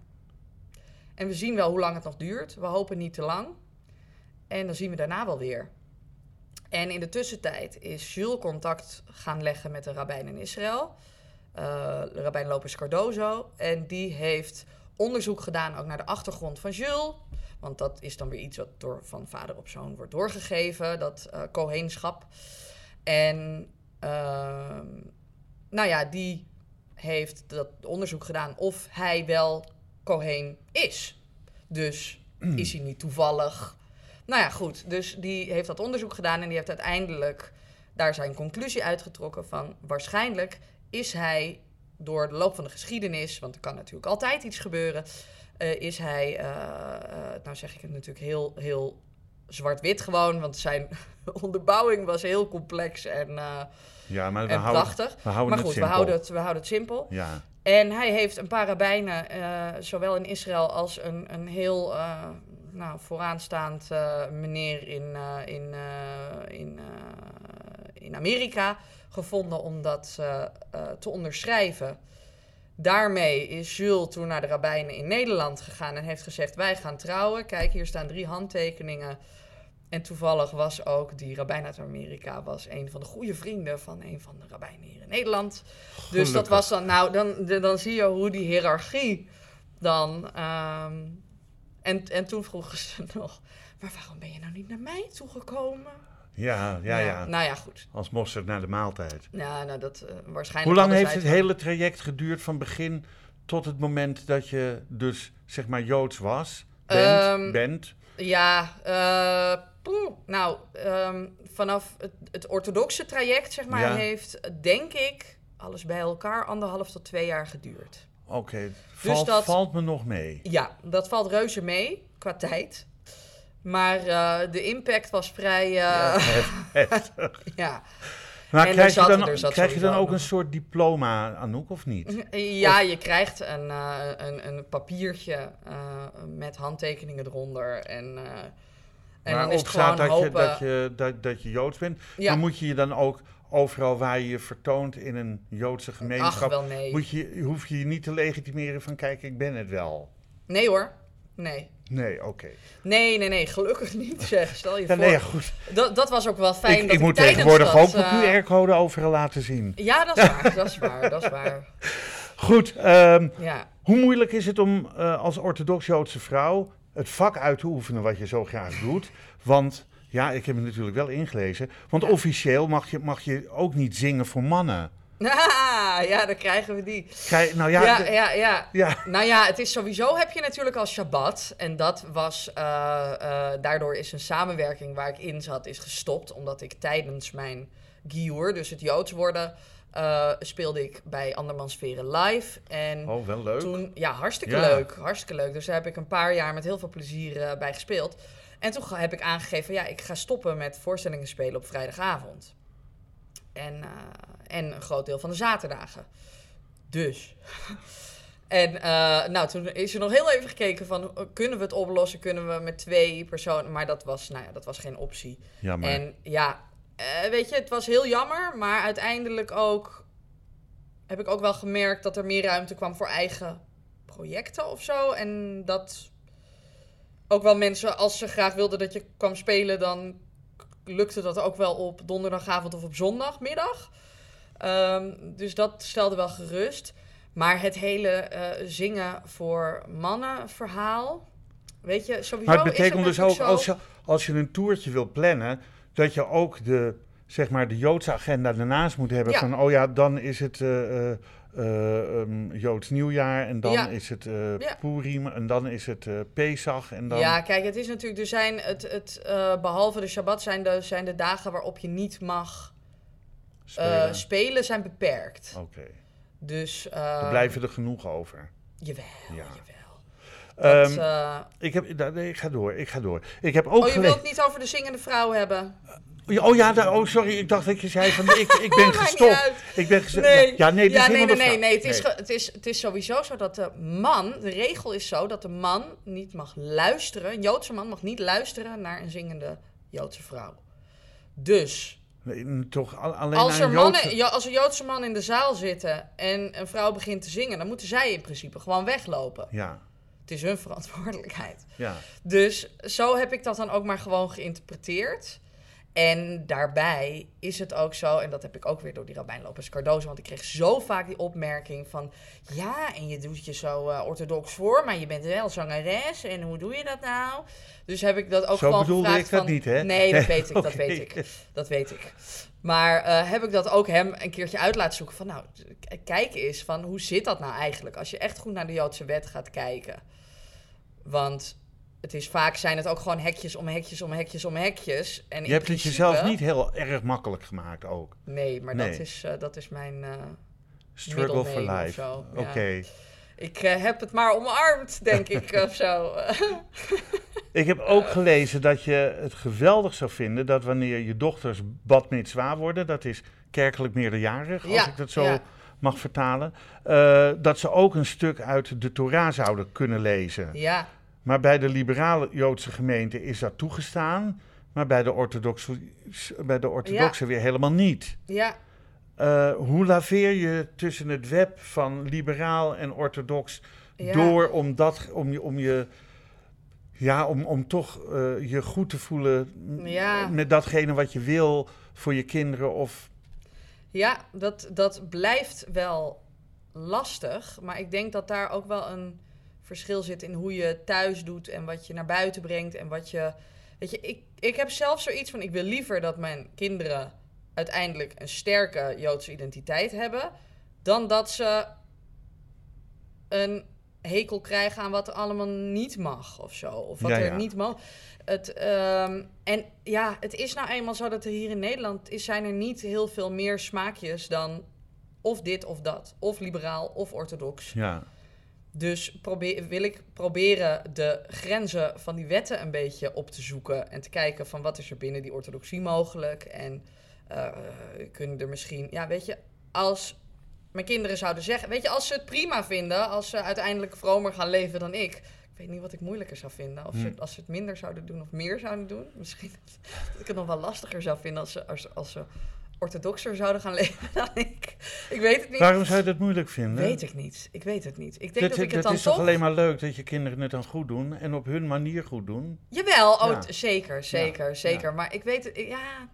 En we zien wel hoe lang het nog duurt. We hopen niet te lang. En dan zien we daarna wel weer. En in de tussentijd is Jules contact gaan leggen met een rabbijn in Israël. eh rabbijn Lopez Cardozo. En die heeft onderzoek gedaan ook naar de achtergrond van Jules. Want dat is dan weer iets wat door, van vader op zoon wordt doorgegeven, dat eh kohenschap. En ehm, nou ja, die heeft dat onderzoek gedaan of hij wel Kohen is. Dus is hij niet toevallig. Nou ja, goed. Dus die heeft dat onderzoek gedaan en die heeft uiteindelijk daar zijn conclusie uitgetrokken van waarschijnlijk is hij door de loop van de geschiedenis, want er kan natuurlijk altijd iets gebeuren, eh, is hij, eh, eh, nou zeg ik het natuurlijk heel, heel zwart-wit gewoon, want zijn onderbouwing was heel complex en, eh, Ja, maar we en houden, prachtig. we houden Maar het goed, we houden het, we houden het simpel. Ja, En hij heeft een paar rabbijnen, zowel in Israël als een, een heel nou, vooraanstaand meneer in, in, in, in Amerika gevonden om dat eh, eh, te onderschrijven. Daarmee is Jules toen naar de rabbijnen in Nederland gegaan en heeft gezegd: Wij gaan trouwen. Kijk, hier staan drie handtekeningen. En toevallig was ook die rabbijn uit Amerika was een van de goede vrienden van een van de rabbijnen hier in Nederland. Dus dat was dan, nou, dan, de- dan zie je hoe die hiërarchie dan. ehm, en, en toen vroegen ze nog: Maar waarom ben je nou niet naar mij toegekomen? Ja, ja, ja. Nou ja, goed. Als mosterd naar de maaltijd. Ja, nou, dat eh, waarschijnlijk. Hoe lang heeft het hele traject geduurd van begin tot het moment dat je dus zeg maar Joods was? Bent? Ehm, bent? Ja, eh, poeh. nou, ehm, vanaf het, het orthodoxe traject, zeg maar, Ja. heeft, denk ik, alles bij elkaar anderhalf tot twee jaar geduurd. Oké, valt, dat- valt me nog mee. Ja, dat valt reuze mee qua tijd. Maar eh, de impact was vrij. eh, Ja, heftig. ja. Maar En krijg je dan, krijg je dan ook een soort diploma, Anouk, of niet? Ja, je krijgt een, eh, een, een papiertje met handtekeningen eronder. En, en dan is het gewoon staat dat je, dat, je, dat, dat je Joods bent. ja, Dan moet je je dan ook overal waar je je vertoont in een Joodse ach, gemeenschap... wel nee. moet je, hoef je je niet te legitimeren van kijk, ik ben het wel. Nee hoor. Nee. Nee, oké. Nee, nee, nee. Gelukkig niet, zeg. Stel je Ja, voor. nee, goed. Dat, dat was ook wel fijn Ik, dat ik moet tegenwoordig dat, ook mijn eh, QR-code overal laten zien. Ja, dat is waar. dat is waar. Dat is waar. Goed, ehm, Ja. hoe moeilijk is het om eh, als orthodox-Joodse vrouw het vak uit te oefenen wat je zo graag doet? Want, ja, ik heb het natuurlijk wel ingelezen. Want Ja. officieel mag je, mag je ook niet zingen voor mannen. Ah, ja, dan krijgen we die. Nou ja, Ja, de- ja, ja. ja. Nou ja, het is sowieso heb je natuurlijk al Shabbat. En dat was, eh, eh, daardoor is een samenwerking waar ik in zat, is gestopt. Omdat ik tijdens mijn Giur, dus het Joods worden, eh, speelde ik bij Andermans Veren live. En Oh, wel leuk. toen, ja, hartstikke Ja. leuk. Hartstikke leuk. Dus daar heb ik een paar jaar met heel veel plezier bij gespeeld. En toen heb ik aangegeven, ja, ik ga stoppen met voorstellingen spelen op vrijdagavond. En, en een groot deel van de zaterdagen. Dus. en eh, nou, toen is er nog heel even gekeken van, kunnen we het oplossen? Kunnen we met twee personen? Maar dat was, nou ja, dat was geen optie. Jammer. En ja, eh, weet je, het was heel jammer, maar uiteindelijk ook heb ik ook wel gemerkt dat er meer ruimte kwam voor eigen projecten of zo. En dat ook wel mensen, als ze graag wilden dat je kwam spelen, dan lukte dat ook wel op donderdagavond of op zondagmiddag. Ehm, dus dat stelde wel gerust. Maar het hele eh, zingen voor mannen verhaal. Weet je, sowieso Maar het is betekent dus ook, als je, als je een toertje wil plannen, dat je ook de, zeg maar, de Joodse agenda daarnaast moet hebben. Ja. Van, oh ja, dan is het eh, eh, eh, um, Joods nieuwjaar en dan Ja. is het Ja. Purim en dan is het eh Pesach en dan... Ja, kijk, het is natuurlijk, er zijn het, het eh, behalve de Shabbat zijn de, zijn de dagen waarop je niet mag eh, spelen. spelen, zijn beperkt. Oké, Dus. er eh blijven er genoeg over. Jawel, Ja. jawel. Dat, Ehm, eh, ik, heb, nee, ik ga door, ik ga door. Ik heb ook oh, je wilt het niet over de zingende vrouw hebben? Oh ja, daar, oh sorry, ik dacht dat je zei van ik, ik ben gestopt. Ik ben gestopt. Nee. Ja, nee, ja, nee, nee, nee, nee. Het, is, het, is, het is sowieso zo dat de man, de regel is zo dat de man niet mag luisteren, een Joodse man mag niet luisteren naar een zingende Joodse vrouw. Dus Nee, toch al- alleen als er, een mannen, als er Joodse mannen in de zaal zitten en een vrouw begint te zingen, dan moeten zij in principe gewoon weglopen. Ja, Het is hun verantwoordelijkheid. ja. Dus zo heb ik dat dan ook maar gewoon geïnterpreteerd. En daarbij is het ook zo, en dat heb ik ook weer door die Rabijn Lopez Cardozo, want ik kreeg zo vaak die opmerking van, ja, en je doet je zo eh, orthodox voor, maar je bent wel zangeres, en hoe doe je dat nou? Dus heb ik dat ook Zo gewoon bedoelde gevraagd ik dat van, niet, hè? Nee, dat weet ik, dat weet ik. Dat weet ik. Maar eh, heb ik dat ook hem een keertje uit laten zoeken van, nou, kijk eens van, hoe zit dat nou eigenlijk? Als je echt goed naar de Joodse wet gaat kijken. Want het is vaak zijn het ook gewoon hekjes om hekjes om hekjes om hekjes. En Je hebt het jezelf niet heel erg makkelijk gemaakt ook. Nee, maar Nee. Dat, is, eh, dat is mijn... eh, Struggle for life. Oké. ja. ik eh, heb het maar omarmd, denk ik, of zo. Ik heb ook gelezen dat je het geweldig zou vinden dat wanneer je dochters bad mitzwa worden, dat is kerkelijk meerderjarig, als Ja, ik dat zo ja. mag vertalen, dat ze ook een stuk uit de Torah zouden kunnen lezen. ja, Maar bij de liberale Joodse gemeente is dat toegestaan, maar bij de orthodoxe, bij de orthodoxe weer helemaal niet. ja. Eh, hoe laveer je tussen het web van liberaal en orthodox Ja. door om, dat, om, je, om je. Ja, om, om toch eh, je goed te voelen Ja. met datgene wat je wil voor je kinderen. Of, Ja, dat, dat blijft wel lastig. Maar ik denk dat daar ook wel een verschil zit in hoe je thuis doet en wat je naar buiten brengt. En wat je. Weet je, ik, ik heb zelf zoiets van: ik wil liever dat mijn kinderen uiteindelijk een sterke Joodse identiteit hebben. dan dat ze een hekel krijgen aan wat er allemaal niet mag of zo. Of wat Ja, er niet mag. Het, ehm, en ja, het is nou eenmaal zo dat er hier in Nederland is, zijn er niet heel veel meer smaakjes dan of dit of dat. Of liberaal of orthodox. ja. Dus probeer, wil ik proberen de grenzen van die wetten een beetje op te zoeken. En te kijken van wat is er binnen die orthodoxie mogelijk. En eh, kunnen er misschien, ja, weet je, als mijn kinderen zouden zeggen, weet je, als ze het prima vinden, als ze uiteindelijk vromer gaan leven dan ik. Ik weet niet wat ik moeilijker zou vinden. Of ze, Hm. als ze het minder zouden doen of meer zouden doen. Misschien dat ik het nog wel lastiger zou vinden als ze, als, als ze orthodoxer zouden gaan leven dan ik. Ik weet het niet. Waarom zou je dat moeilijk vinden? Weet ik niet. Ik weet het niet. Ik denk dat dat, ik het dat dan is toch... alleen maar leuk dat je kinderen het dan goed doen en op hun manier goed doen? Jawel, oh, Ja. zeker, zeker, Ja, zeker. Maar ik weet het, ik- ja...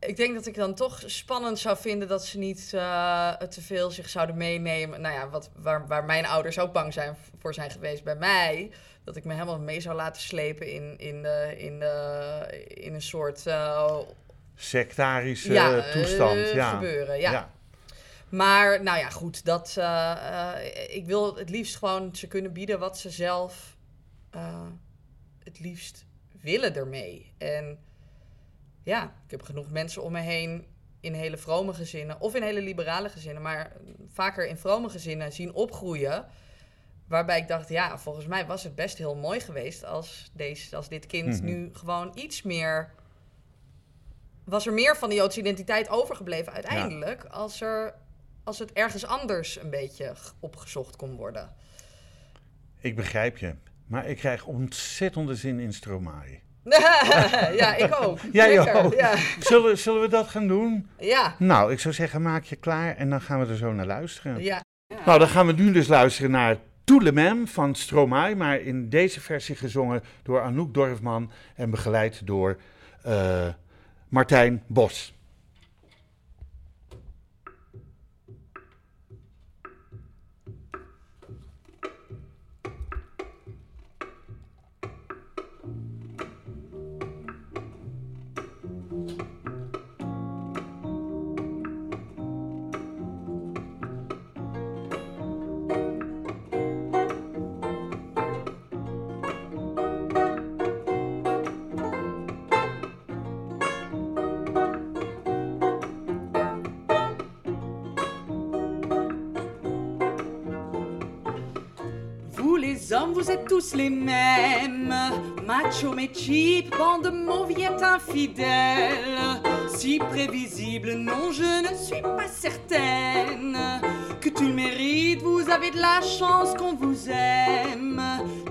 Ik denk dat ik dan toch spannend zou vinden dat ze niet eh, te veel zich zouden meenemen. Nou ja, wat, waar, waar mijn ouders ook bang zijn, voor zijn geweest bij mij. Dat ik me helemaal mee zou laten slepen in, in, de, in, de, in een soort eh, Sectarische ja, eh, toestand. eh, ja. gebeuren. Ja. Maar nou ja, goed. Dat, eh, ik wil het liefst gewoon ze kunnen bieden wat ze zelf het liefst willen ermee. En ja, ik heb genoeg mensen om me heen in hele vrome gezinnen of in hele liberale gezinnen, maar vaker in vrome gezinnen zien opgroeien. Waarbij ik dacht, ja, volgens mij was het best heel mooi geweest als, deze, als dit kind Mhm. nu gewoon iets meer. Was er meer van de Joodse identiteit overgebleven uiteindelijk, als, er, als het ergens anders een beetje opgezocht kon worden? Ik begrijp je. Maar ik krijg ontzettende zin in Stromae. ja, ik ook. Jij Lekker, ook. Ja. Zullen, zullen we dat gaan doen? Ja. Nou, ik zou zeggen, maak je klaar en dan gaan we er zo naar luisteren. ja. Nou, dan gaan we nu dus luisteren naar Tout le Même van Stromae, maar in deze versie gezongen door Anouk Dorfman en begeleid door eh, Martijn Bos. Vous êtes tous les mêmes. Macho mais cheap, bande de mauviettes infidèles. Si prévisible, non, je ne suis pas certaine que tu le mérites. Vous avez de la chance qu'on vous aime.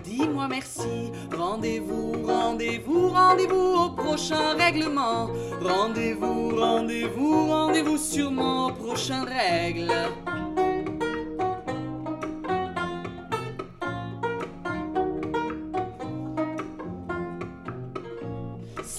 Dis-moi merci. Rendez-vous, rendez-vous, rendez-vous au prochain règlement. Rendez-vous, rendez-vous, rendez-vous sûrement au prochain règle.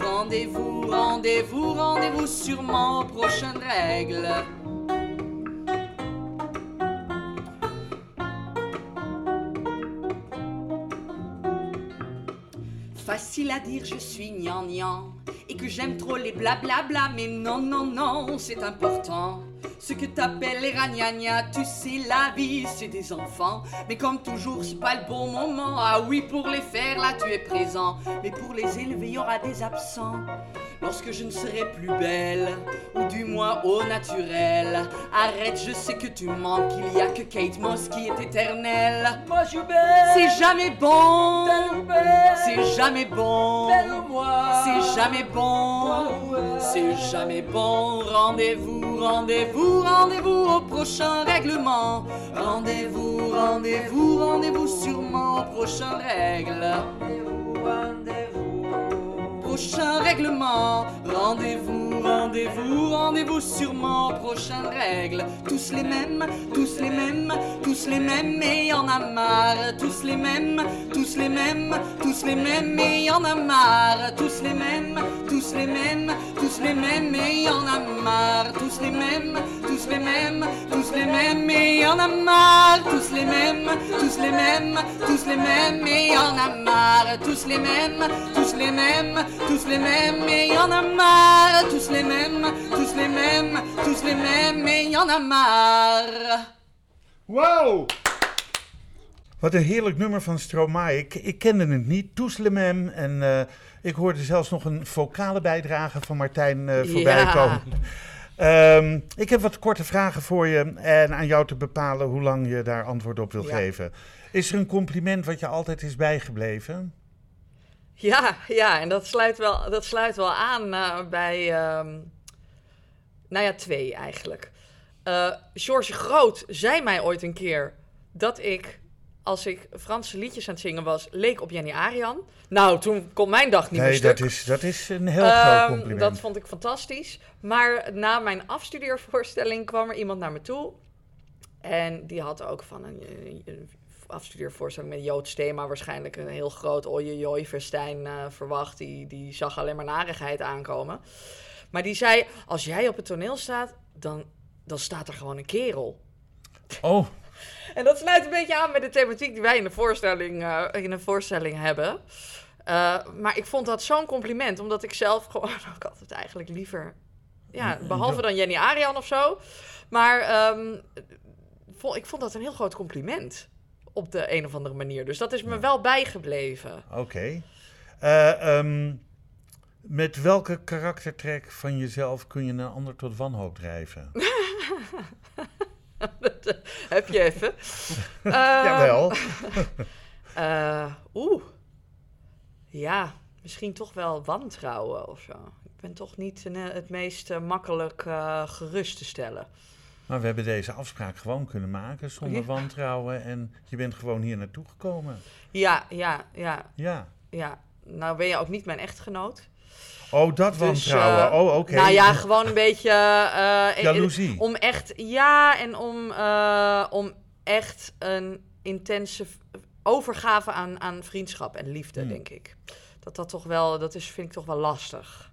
Rendez-vous, rendez-vous, rendez-vous sûrement aux prochaines règles. Facile à dire, je suis gnangnan et que j'aime trop les blablabla, mais non, non, non, c'est important. Ce que t'appelles les ragnagnas, tu sais, la vie, c'est des enfants. Mais comme toujours, c'est pas le bon moment. Ah oui, pour les faire, là, tu es présent. Mais pour les élever, y aura des absents. Lorsque je ne serai plus belle, ou du moins au naturel. Arrête, je sais que tu manques, il y a que Kate Moss qui est éternelle. Moi je C'est jamais bon, c'est jamais bon. C'est jamais bon, c'est jamais bon. Rendez-vous, rendez-vous, rendez-vous au prochain règlement. Rendez-vous, rendez-vous, rendez-vous sûrement au prochain règle. Rendez-vous, rendez-vous. Prochain règlement. Rendez-vous, rendez-vous, rendez-vous sûrement au prochain règle. Tous les mêmes, tous les mêmes, tous les mêmes, et y en a marre. Tous les mêmes, tous les mêmes, tous les mêmes, et y en a marre. Tous les mêmes, tous les mêmes, tous les mêmes, et y en a marre. Tous les mêmes, tous les mêmes, tous les mêmes, mais y en a marre, tous les mêmes, tous les mêmes, tous les mêmes, mais y en a marre, tous les mêmes, tous les mêmes, tous les mêmes, en a marre, tous les mêmes, tous les mêmes, tous les mêmes, mais y en a marre. Wow! Wat een heerlijk nummer van Stromae. Ik, ik kende het niet, Tous le Mem. En eh, ik hoorde zelfs nog een vocale bijdrage van Martijn eh, voorbij Ja. komen. Ehm, ik heb wat korte vragen voor je en aan jou te bepalen hoe lang je daar antwoord op wil Ja. geven. Is er een compliment wat je altijd is bijgebleven? Ja, ja, en dat sluit wel, dat sluit wel aan eh, bij, ehm, nou ja, twee eigenlijk. Eh George Groot zei mij ooit een keer dat ik, als ik Franse liedjes aan het zingen was, leek op Jenny Arian. Nou, toen kon mijn dag niet meer Nee, stuk. dat is, dat is een heel Ehm, groot compliment. Dat vond ik fantastisch. Maar na mijn afstudeervoorstelling kwam er iemand naar me toe. En die had ook van een afstudeervoorstelling met Joods thema waarschijnlijk een heel groot oei festijn eh, verwacht. Die, die zag alleen maar narigheid aankomen. Maar die zei, als jij op het toneel staat, dan, dan staat er gewoon een kerel. Oh, En dat sluit een beetje aan bij de thematiek die wij in de voorstelling, eh, in de voorstelling hebben. Eh, maar ik vond dat zo'n compliment, omdat ik zelf gewoon ook altijd eigenlijk liever... Ja, behalve dan Jenny Arian of zo. Maar ehm, ik vond dat een heel groot compliment. Op de een of andere manier. Dus dat is me wel bijgebleven. oké. Eh, ehm, met welke karaktertrek van jezelf kun je een ander tot wanhoop drijven? Heb je even? Eh, Jawel. eh, Oeh. Ja, misschien toch wel wantrouwen of zo. Ik ben toch niet eh, het meest eh, makkelijk eh, gerust te stellen. Maar we hebben deze afspraak gewoon kunnen maken zonder Ja. wantrouwen. En je bent gewoon hier naartoe gekomen. Ja, ja, ja, Ja. ja. Nou ben je ook niet mijn echtgenoot. Oh, dat Dus, wantrouwen. eh, oh, oké. Nou ja, gewoon een beetje... eh, Jaloezie. Om echt... Ja, en om, eh, om echt een intense overgave aan, aan vriendschap en liefde, Hmm. denk ik. Dat dat toch wel... Dat is, vind ik toch wel lastig.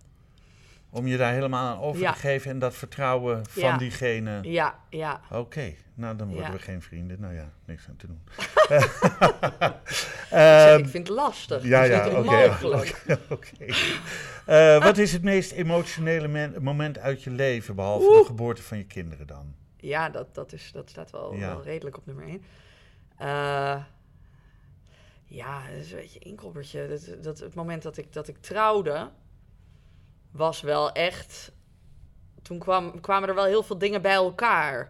Om je daar helemaal aan over Ja. te geven en dat vertrouwen van Ja. diegene. Ja, ja. Oké, nou dan worden Ja. we geen vrienden. Nou ja, niks aan te doen. Ehm, ik vind het lastig. ja, ja, oké. Eh, wat is het meest emotionele men- moment uit je leven, behalve de geboorte van je kinderen dan? Ja, dat, dat, is, dat staat wel, Ja. wel redelijk op nummer 1. ja, dat is een beetje een inkoppertje. Dat, dat, het moment dat ik, dat ik trouwde, was wel echt... Toen kwam, kwamen er wel heel veel dingen bij elkaar.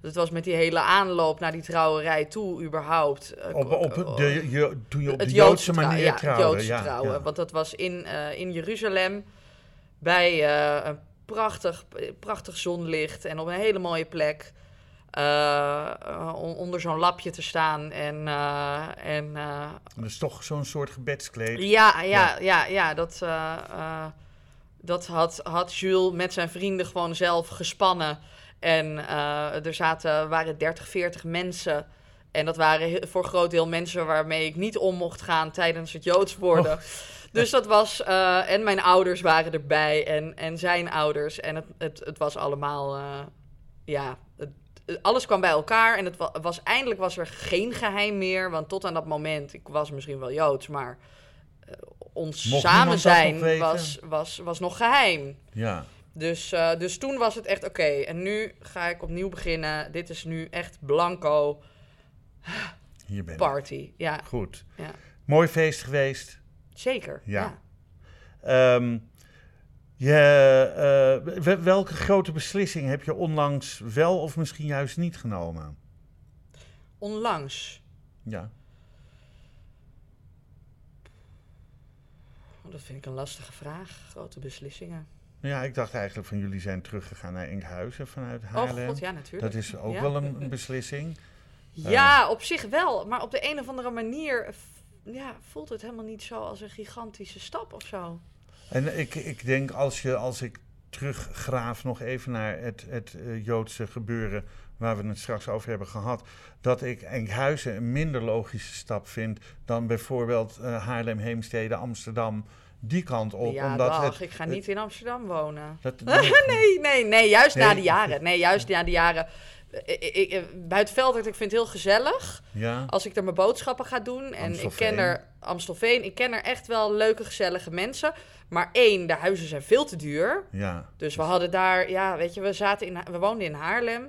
Het was met die hele aanloop naar die trouwerij toe, überhaupt. Eh, Op, op de, je, toen je op de Joodse Joodse manier ja, trouwde. het Joodse ja, trouwen. ja. Want dat was in, eh, in Jeruzalem bij eh, een prachtig, prachtig zonlicht en op een hele mooie plek. eh, eh, on- onder zo'n lapje te staan en, eh, en eh, Dat is toch zo'n soort gebedskleed. ja, ja, ja, ja, dat, eh, eh, dat had, had Jules met zijn vrienden gewoon zelf gespannen. En eh, er zaten, waren 30, 40 mensen. En dat waren voor een groot deel mensen waarmee ik niet om mocht gaan tijdens het Joods worden. Dus dat was, eh, en mijn ouders waren erbij en, en zijn ouders. En het, het, het was allemaal, eh, ja, het, alles kwam bij elkaar. En het wa- was, eindelijk was er geen geheim meer. Want tot aan dat moment, ik was misschien wel Joods, maar ons Mocht samen zijn was, was, was nog geheim. Ja. Dus, eh, dus toen was het echt oké. En nu ga ik opnieuw beginnen. Dit is nu echt blanco Hier ben ik. party. Ja, Goed. Ja. Mooi feest geweest. zeker. Ja. Ja. Ehm, je, eh, we- welke grote beslissing heb je onlangs wel of misschien juist niet genomen? Onlangs. Ja. Oh, Dat vind ik een lastige vraag. Grote beslissingen. Ja, ik dacht eigenlijk van jullie zijn teruggegaan naar Enkhuizen vanuit Oh Haarlem. god, ja, natuurlijk. Dat is ook Ja. wel een, beslissing. Ja, op zich wel. Maar op de een of andere manier ja, voelt het helemaal niet zo als een gigantische stap of zo. En ik, ik denk als, je, als ik teruggraaf nog even naar het, het eh, Joodse gebeuren waar we het straks over hebben gehad, dat ik Enkhuizen een minder logische stap vind dan bijvoorbeeld eh, Haarlem, Heemstede, Amsterdam die kant op. ja, omdat dag, het, ik ga het- niet in Amsterdam wonen. dat, Nee, nee, nee, juist na die jaren. Nee, juist na die jaren. Ik, ik, ik- buiten Veldert, ik vind het heel gezellig. Ja, Als ik er mijn boodschappen ga doen. En ik ken er Amstelveen. Ik ken er echt wel leuke, gezellige mensen. Maar één, de huizen zijn veel te duur. ja. Dus we hadden daar, ja, weet je, we, zaten in, we woonden in Haarlem.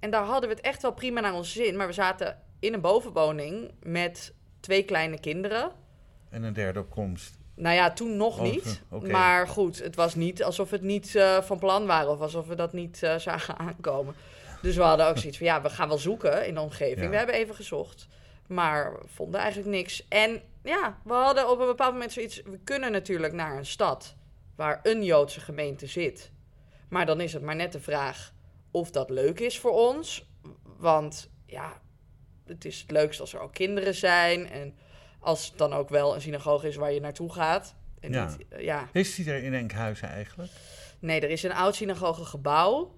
En daar hadden we het echt wel prima naar ons zin. Maar we zaten in een bovenwoning met twee kleine kinderen. En een derde op komst. Nou ja, toen nog Oh, niet. Maar goed, het was niet alsof het niet eh, van plan waren of alsof we dat niet eh, zagen aankomen. Dus we hadden ook zoiets van, ja, we gaan wel zoeken in de omgeving. Ja. We hebben even gezocht, maar vonden eigenlijk niks. En ja, we hadden op een bepaald moment zoiets, we kunnen natuurlijk naar een stad waar een Joodse gemeente zit. Maar dan is het maar net de vraag of dat leuk is voor ons. Want ja, het is het leukst als er ook kinderen zijn en als het dan ook wel een synagoge is waar je naartoe gaat. En Ja. Niet, eh, ja. Is die er in Enkhuizen eigenlijk? Nee, er is een oud synagogegebouw.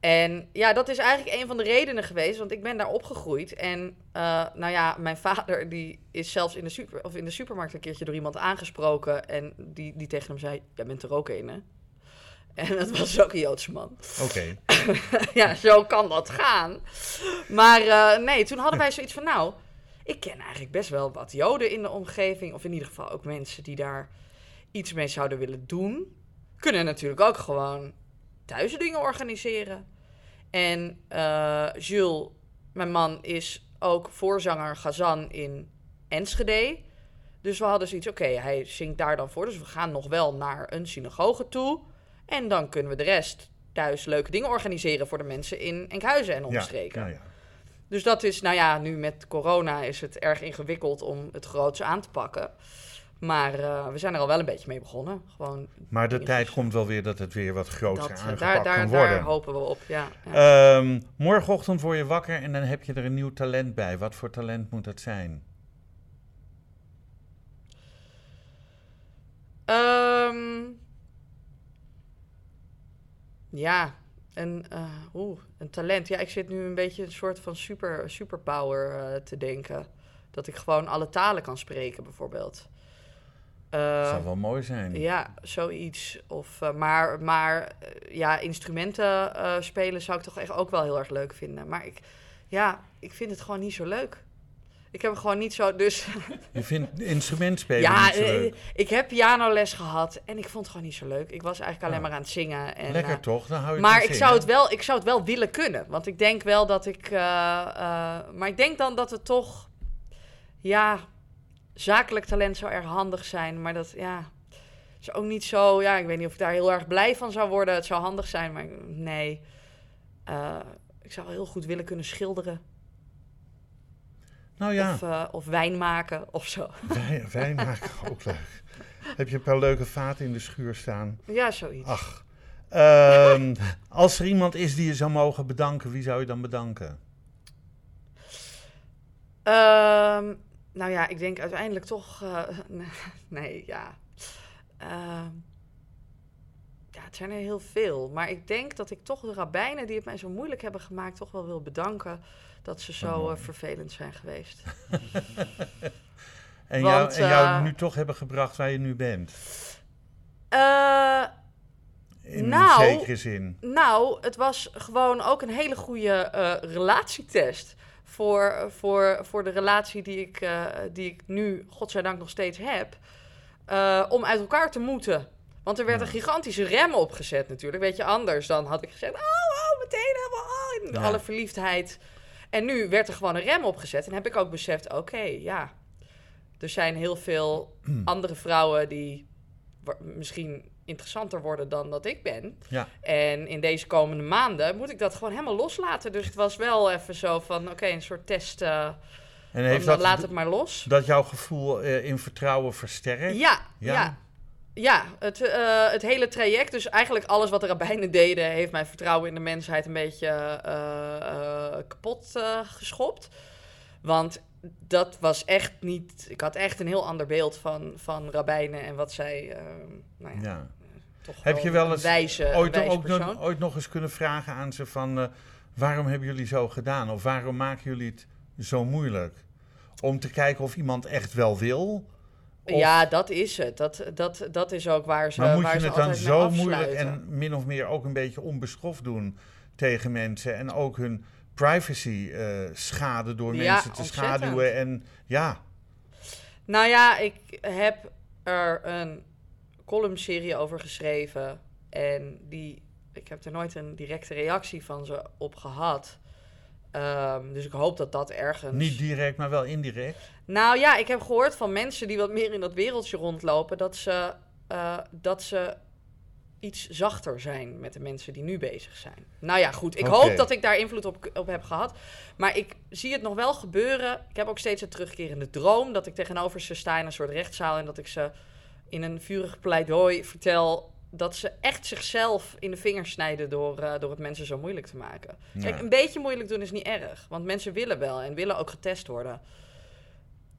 En ja, dat is eigenlijk een van de redenen geweest, want ik ben daar opgegroeid. En eh, nou ja, mijn vader die is zelfs in de, super, of in de supermarkt een keertje door iemand aangesproken. En die, die tegen hem zei, jij bent er ook een, hè? En dat was ook een Joodse man. Oké. ja, zo kan dat gaan. Maar eh, nee, toen hadden wij zoiets van, nou, ik ken eigenlijk best wel wat Joden in de omgeving. Of in ieder geval ook mensen die daar iets mee zouden willen doen. Kunnen natuurlijk ook gewoon thuis dingen organiseren. En eh, Jules, mijn man, is ook voorzanger Gazan in Enschede. Dus we hadden zoiets, oké, hij zingt daar dan voor. Dus we gaan nog wel naar een synagoge toe. En dan kunnen we de rest thuis leuke dingen organiseren voor de mensen in Enkhuizen en Ja, omstreken. ja, ja. Dus dat is, nou ja, nu met corona is het erg ingewikkeld om het groots aan te pakken. Maar eh, we zijn er al wel een beetje mee begonnen. Gewoon, Maar de tijd komt wel weer dat het weer wat groter eh, aangepakt daar, daar, kan worden. daar hopen we op, ja. ja. Ehm, morgenochtend word je wakker en dan heb je er een nieuw talent bij. Wat voor talent moet dat zijn? Ehm, ja, een, eh, oeh, een talent. Ja, ik zit nu een beetje een soort van super, superpower eh, te denken. Dat ik gewoon alle talen kan spreken, bijvoorbeeld. Dat Eh, zou wel mooi zijn. Ja, zoiets. Of, eh, maar maar eh, ja, instrumenten eh, spelen zou ik toch echt ook wel heel erg leuk vinden. Maar ik, ja, ik vind het gewoon niet zo leuk. Ik heb gewoon niet zo. Dus Je vindt instrument spelen ja, niet zo eh, leuk. ik heb pianoles gehad en ik vond het gewoon niet zo leuk. Ik was eigenlijk alleen Oh. maar aan het zingen. En, Lekker eh, toch? Dan hou je maar ik zou, het wel, ik zou het wel willen kunnen. Want ik denk wel dat ik. eh, maar ik denk dan dat het toch. Ja, zakelijk talent zou erg handig zijn. Maar dat, ja. Is ook niet zo. Ja, ik weet niet of ik daar heel erg blij van zou worden. Het zou handig zijn, maar nee. Ik zou wel heel goed willen kunnen schilderen. Nou ja, Of, eh, of wijn maken of zo. wij, wij maken ook leuk. Heb je een paar leuke vaten in de schuur staan? Ja, zoiets. Ach. Ehm, als er iemand is die je zou mogen bedanken, wie zou je dan bedanken? Ehm, nou ja, ik denk uiteindelijk toch. eh, nee, ja. Ehm, ja, het zijn er heel veel. Maar ik denk dat ik toch de rabbijnen die het mij zo moeilijk hebben gemaakt, toch wel wil bedanken dat ze zo mooi. eh, vervelend zijn geweest. En, Want, jou, en jou eh, nu toch hebben gebracht waar je nu bent? Eh, In Nou, een zekere zin. Nou, het was gewoon ook een hele goede relatietest. Voor, voor, voor de relatie die ik, die ik nu, godzijdank, nog steeds heb. om uit elkaar te moeten. Want er werd een gigantische rem opgezet natuurlijk. Weet je, anders dan had ik gezegd... Oh, oh meteen helemaal oh, in Ja. alle verliefdheid. En nu werd er gewoon een rem opgezet. En heb ik ook beseft, oké, ja. Er zijn heel veel andere vrouwen die misschien interessanter worden dan dat ik ben. Ja. En in deze komende maanden moet ik dat gewoon helemaal loslaten. Dus het was wel even zo van, oké, een soort test. eh, En heeft dat, laat het maar los. dat jouw gevoel eh, in vertrouwen versterkt? Ja, Ja? ja. Ja, het, eh, het hele traject, dus eigenlijk alles wat de rabbijnen deden, heeft mijn vertrouwen in de mensheid een beetje eh, kapot geschopt. Want dat was echt niet. Ik had echt een heel ander beeld van, van rabbijnen en wat zij. nou ja, Ja. toch Heb je wel eens een wijze, ooit, wijze ook nog, ooit nog eens kunnen vragen aan ze van... waarom hebben jullie zo gedaan? Of waarom maken jullie het zo moeilijk? Om te kijken of iemand echt wel wil... Of- Ja, dat is het. Dat, dat, dat is ook waar ze maar moet waar je ze het dan zo moeilijk en min of meer ook een beetje onbeschoft doen tegen mensen en ook hun privacy eh schaden door Ja, mensen te ontzettend. schaduwen en ja, Nou ja, ik heb er een columnserie over geschreven. En die, ik heb er nooit een directe reactie van ze op gehad. Ehm, dus ik hoop dat dat ergens. niet direct, maar wel indirect. Nou ja, ik heb gehoord van mensen die wat meer in dat wereldje rondlopen. dat ze, eh, dat ze iets zachter zijn met de mensen die nu bezig zijn. Nou ja, goed. Ik hoop dat ik daar invloed op, op heb gehad. Maar ik zie het nog wel gebeuren. Ik heb ook steeds een terugkerende droom. Dat ik tegenover ze sta in een soort rechtszaal. En dat ik ze in een vurig pleidooi vertel. Dat ze echt zichzelf in de vingers snijden door, eh, door het mensen zo moeilijk te maken. Kijk, een beetje moeilijk doen is niet erg. Want mensen willen wel en willen ook getest worden.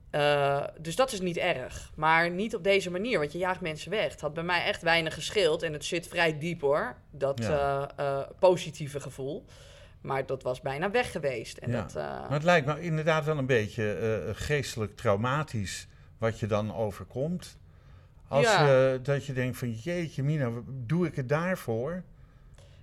Eh, dus dat is niet erg. Maar niet op deze manier, want je jaagt mensen weg. Het had bij mij echt weinig gescheeld. En het zit vrij diep hoor, dat Ja. eh, positieve gevoel. Maar dat was bijna weg geweest. En Ja. dat, Maar het lijkt me inderdaad wel een beetje geestelijk traumatisch wat je dan overkomt. Als Ja. je, dat je denkt van jeetje mina, doe ik het daarvoor?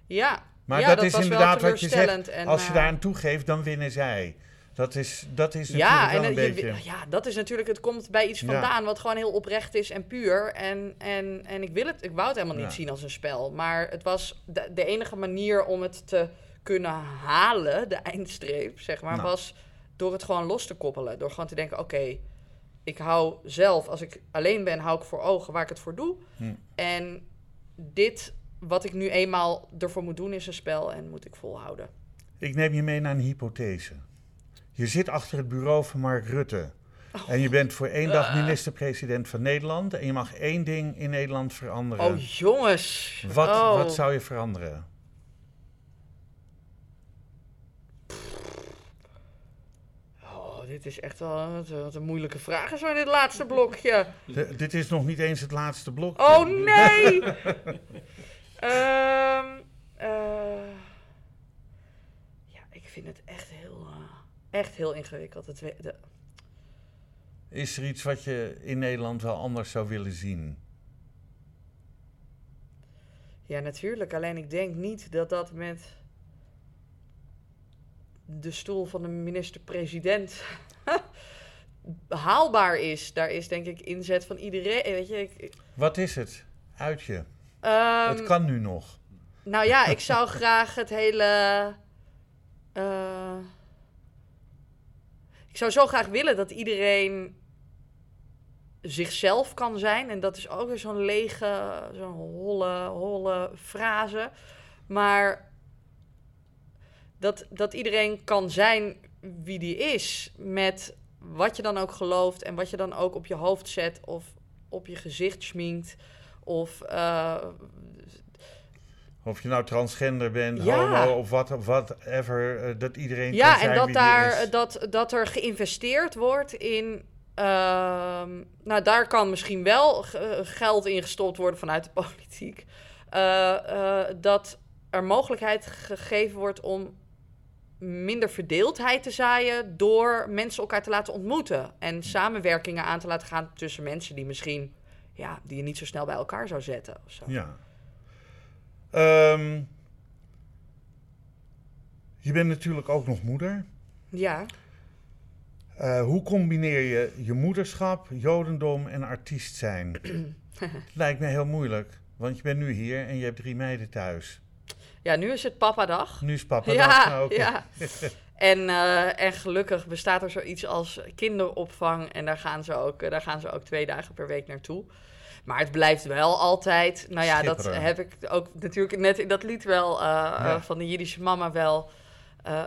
ja, Maar ja, dat, dat is inderdaad wat je zegt. en, Als je eh, daar aan toegeeft, dan winnen zij. Dat is, dat is natuurlijk Ja, wel een eh, je- beetje... ja, dat is natuurlijk, het komt bij iets Ja. vandaan wat gewoon heel oprecht is en puur. En, en, en ik, wil het, ik wou het helemaal niet Ja. zien als een spel. Maar het was de, de enige manier om het te kunnen halen, de eindstreep, zeg maar, Nou. was door het gewoon los te koppelen. Door gewoon te denken, oké, ik hou zelf, als ik alleen ben, hou ik voor ogen waar ik het voor doe. Hm. En dit, wat ik nu eenmaal ervoor moet doen, is een spel en moet ik volhouden. Ik neem je mee naar een hypothese. Je zit achter het bureau van Mark Rutte. En je bent voor één Ah. dag minister-president van Nederland. En je mag één ding in Nederland veranderen. Oh, jongens. wat, Oh. wat zou je veranderen? Oh, dit is echt wel wat een, wat een moeilijke vraag zo in dit laatste blokje. Dit is nog niet eens het laatste blok. Oh nee! Ehm, eh, ja, ik vind het echt heel, eh, echt heel ingewikkeld. Het, de- Is er iets wat je in Nederland wel anders zou willen zien? ja, natuurlijk. Alleen ik denk niet dat dat met de stoel van de minister-president haalbaar is. Daar is denk ik inzet van iedereen. Weet je, ik, Wat is het? Uit je. ehm, het kan nu nog. Nou ja, ik zou graag het hele. eh, ik zou zo graag willen dat iedereen zichzelf kan zijn. En dat is ook weer zo'n lege, zo'n holle, holle frase. Maar dat, dat iedereen kan zijn wie die is. Met wat je dan ook gelooft en wat je dan ook op je hoofd zet of op je gezicht schminkt. Of eh, Of je nou transgender bent, Ja. homo of wat, whatever. eh, dat iedereen kan Ja, zijn en dat, wie daar, is. dat, dat er geïnvesteerd wordt in. ehm, nou, daar kan misschien wel eh, geld in gestopt worden vanuit de politiek. Dat er mogelijkheid gegeven wordt om minder verdeeldheid te zaaien door mensen elkaar te laten ontmoeten. En samenwerkingen aan te laten gaan tussen mensen die misschien, ja, die je niet zo snel bij elkaar zou zetten. Of zo. Ja. Ehm, je bent natuurlijk ook nog moeder. ja. Eh, hoe combineer je je moederschap, jodendom en artiest zijn? Lijkt me heel moeilijk, want je bent nu hier en je hebt drie meiden thuis. Ja, nu is het papadag. Nu is papa Ja. Nou, oké. ja. En, eh, en gelukkig bestaat er zoiets als kinderopvang. En daar gaan, ze ook, eh, daar gaan ze ook twee dagen per week naartoe. Maar het blijft wel altijd. Nou ja, dat heb ik ook natuurlijk net in dat lied wel eh, Ja. van de Jiddische mama wel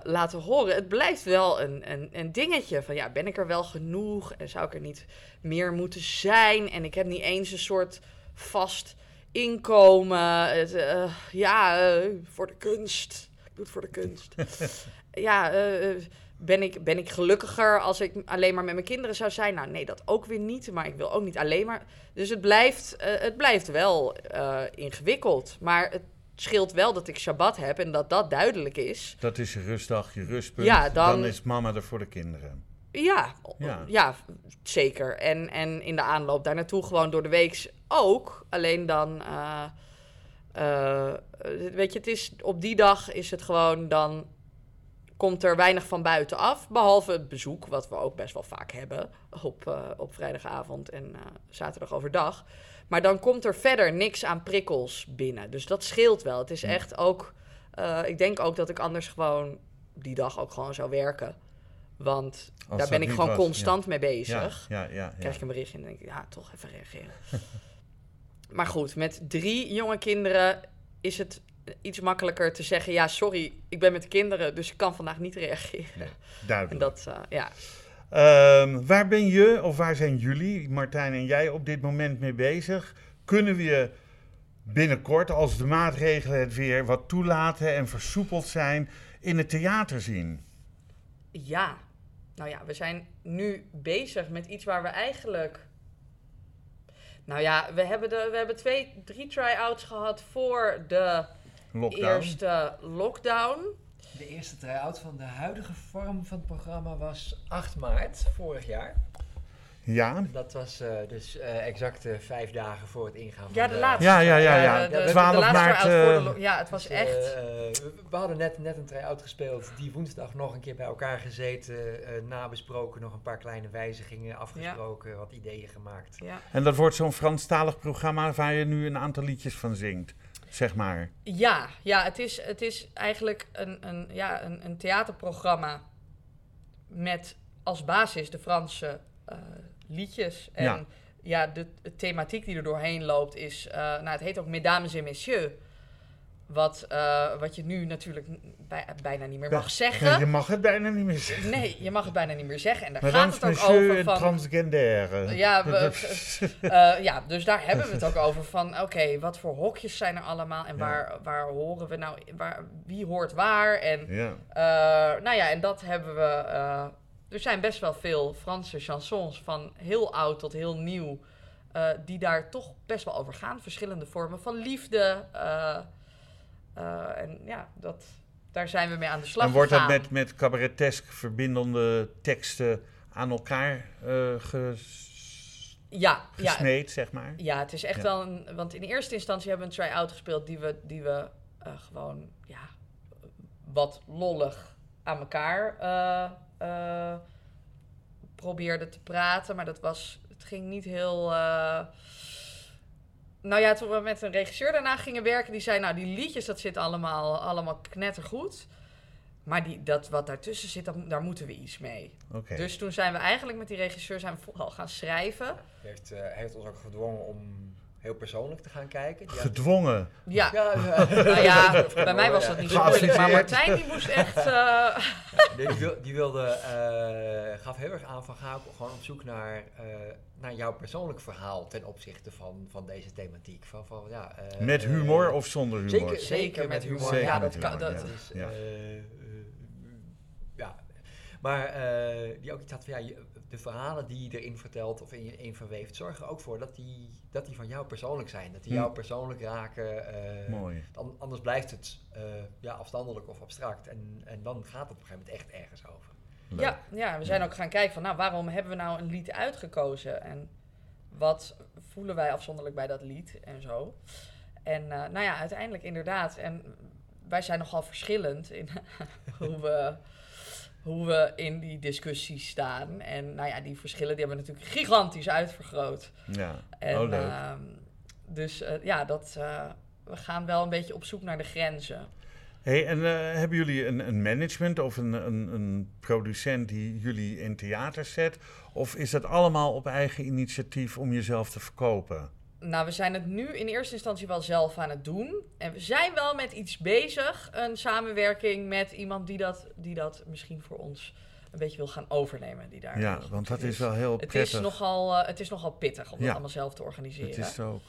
laten horen. Het blijft wel een, een, een dingetje van ja, ben ik er wel genoeg? En zou ik er niet meer moeten zijn? En ik heb niet eens een soort vast inkomen. Het, eh, ja, eh, voor de kunst. Ik doe het voor de kunst. ja, eh, ben, ik, ben ik gelukkiger als ik alleen maar met mijn kinderen zou zijn? Nou, nee, dat ook weer niet. Maar ik wil ook niet alleen maar. Dus het blijft, het blijft wel ingewikkeld. Maar het scheelt wel dat ik Shabbat heb en dat dat duidelijk is. Dat is je rustdag, je rustpunt. Ja, dan- is mama er voor de kinderen. Ja, Ja. ja. zeker. En, en in de aanloop daar naartoe gewoon door de week ook. Alleen dan, eh, eh, weet je, het is, op die dag is het gewoon dan komt er weinig van buitenaf. Behalve het bezoek, wat we ook best wel vaak hebben op, eh, op vrijdagavond en zaterdag overdag. Maar dan komt er verder niks aan prikkels binnen. Dus dat scheelt wel. Het is echt ook. ik denk ook dat ik anders gewoon die dag ook gewoon zou werken. Want Als daar ben ik gewoon was, constant mee bezig. Ja, ja, ja. ja. Krijg ik een berichtje en denk ik, ja, toch even reageren. maar goed, met drie jonge kinderen is het iets makkelijker te zeggen... ja, sorry, ik ben met de kinderen, dus ik kan vandaag niet reageren. Nee, En duidelijk. dat, eh, ja. Ehm, waar ben je of waar zijn jullie, Martijn en jij, op dit moment mee bezig? Kunnen we je binnenkort, als de maatregelen het weer wat toelaten en versoepeld zijn, in het theater zien? Ja, nou ja, we zijn nu bezig met iets waar we eigenlijk... Nou ja, we hebben, de, we hebben twee, drie try-outs gehad voor de Lockdown? eerste lockdown. De eerste try-out van de huidige vorm van het programma was 8 maart vorig jaar. Ja. Dat was eh, dus eh, exact eh, vijf dagen voor het ingaan van Ja, de laatste. Ja, ja, ja, ja. de, de, de 12 laatste maart, de eh, Ja, het was Dus, echt... we- hadden net, net een try-out gespeeld. Die woensdag nog een keer bij elkaar gezeten. eh, nabesproken, nog een paar kleine wijzigingen afgesproken. Wat ideeën gemaakt. ja. En dat wordt zo'n Franstalig programma waar je nu een aantal liedjes van zingt, zeg maar. Ja, ja het, is, het is eigenlijk een, een, ja, een, een theaterprogramma met als basis de Franse eh, liedjes. En Ja. ja, de, de thematiek die er doorheen loopt is, eh, nou het heet ook Mesdames et Messieurs. Wat, eh, wat je nu natuurlijk bij- bijna niet meer mag Ja, zeggen. Je mag het bijna niet meer zeggen. Nee, je mag het bijna niet meer zeggen. En daar Madame, gaat het ook over van... transgendaire. Ja, we- Eh, ja, dus daar hebben we het ook over van, oké, wat voor hokjes zijn er allemaal en Ja. waar, waar horen we nou, waar, wie hoort waar en, Ja. nou ja, en dat hebben we, er zijn best wel veel Franse chansons van heel oud tot heel nieuw, eh, die daar toch best wel over gaan, verschillende vormen van liefde eh, eh, en ja, dat, daar zijn we mee aan de slag En wordt dat met, met cabaretesk verbindende teksten aan elkaar ges- ja, ja, gesmeed, zeg maar? Ja, het is echt Ja. wel een. Want in eerste instantie hebben we een try-out gespeeld die we, die we gewoon ja, wat lollig aan elkaar eh, eh, probeerden te praten. Maar dat was. Het ging niet heel. eh, nou ja, toen we met een regisseur daarna gingen werken, die zei: Nou, die liedjes, dat zit allemaal, allemaal knettergoed. Maar die, dat wat daartussen zit, dat, daar moeten we iets mee. Oké. Dus toen zijn we eigenlijk met die regisseur zijn we vooral gaan schrijven. Hij heeft, eh, hij heeft ons ook gedwongen om heel persoonlijk te gaan kijken. Die had- Gedwongen. Ja, Ja, ja. nou ja, bij mij was dat niet zo moeilijk. Maar. Martijn die moest echt... eh, die, wil- die wilde, eh, gaf heel erg aan van ga gewoon op zoek naar, eh, naar jouw persoonlijk verhaal ten opzichte van, van deze thematiek. Van, van, ja, eh, Met humor of zonder humor? Zeker, zeker met humor. Zeker ja, met dat kan. Dat ja. is. Maar eh, die ook iets had van ja, je- de verhalen die je erin vertelt of in je in verweeft, zorg er ook voor dat die, dat die van jou persoonlijk zijn. Dat die Hm. jou persoonlijk raken. eh, Mooi. dan, anders blijft het eh, ja, afstandelijk of abstract. En, en dan gaat het op een gegeven moment echt ergens over. Leuk. ja, ja, we zijn ook gaan kijken van... Nou, waarom hebben we nou een lied uitgekozen? En wat voelen wij afzonderlijk bij dat lied en zo? En eh, nou ja, uiteindelijk inderdaad. En wij zijn nogal verschillend in hoe we... Hoe we in die discussie staan. En nou ja, die verschillen die hebben we natuurlijk gigantisch uitvergroot. Ja. En, oh, leuk. ehm, dus eh, ja, dat, eh, we gaan wel een beetje op zoek naar de grenzen. Hey, en eh, hebben jullie een, een management of een, een, een producent die jullie in theater zet? Of is dat allemaal op eigen initiatief om jezelf te verkopen? Nou, we zijn het nu in eerste instantie wel zelf aan het doen. En we zijn wel met iets bezig. Een samenwerking met iemand die dat, die dat misschien voor ons een beetje wil gaan overnemen. Die daar Ja, want dat is wel heel Het prettig. is, nogal, eh, het is nogal pittig om Ja. dat allemaal zelf te organiseren. Het is ook.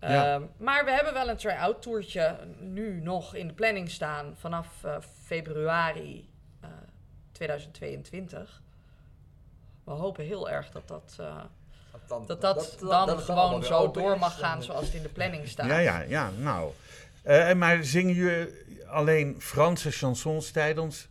ja. Ehm, maar we hebben wel een try-out toertje nu nog in de planning staan vanaf eh, februari eh, 2022. We hopen heel erg dat dat, eh, dan, dat, dat, dan gewoon zo door mag gaan zoals het in de planning staat. Ja, ja, ja, nou. Eh, en maar zingen jullie alleen Franse chansons tijdens?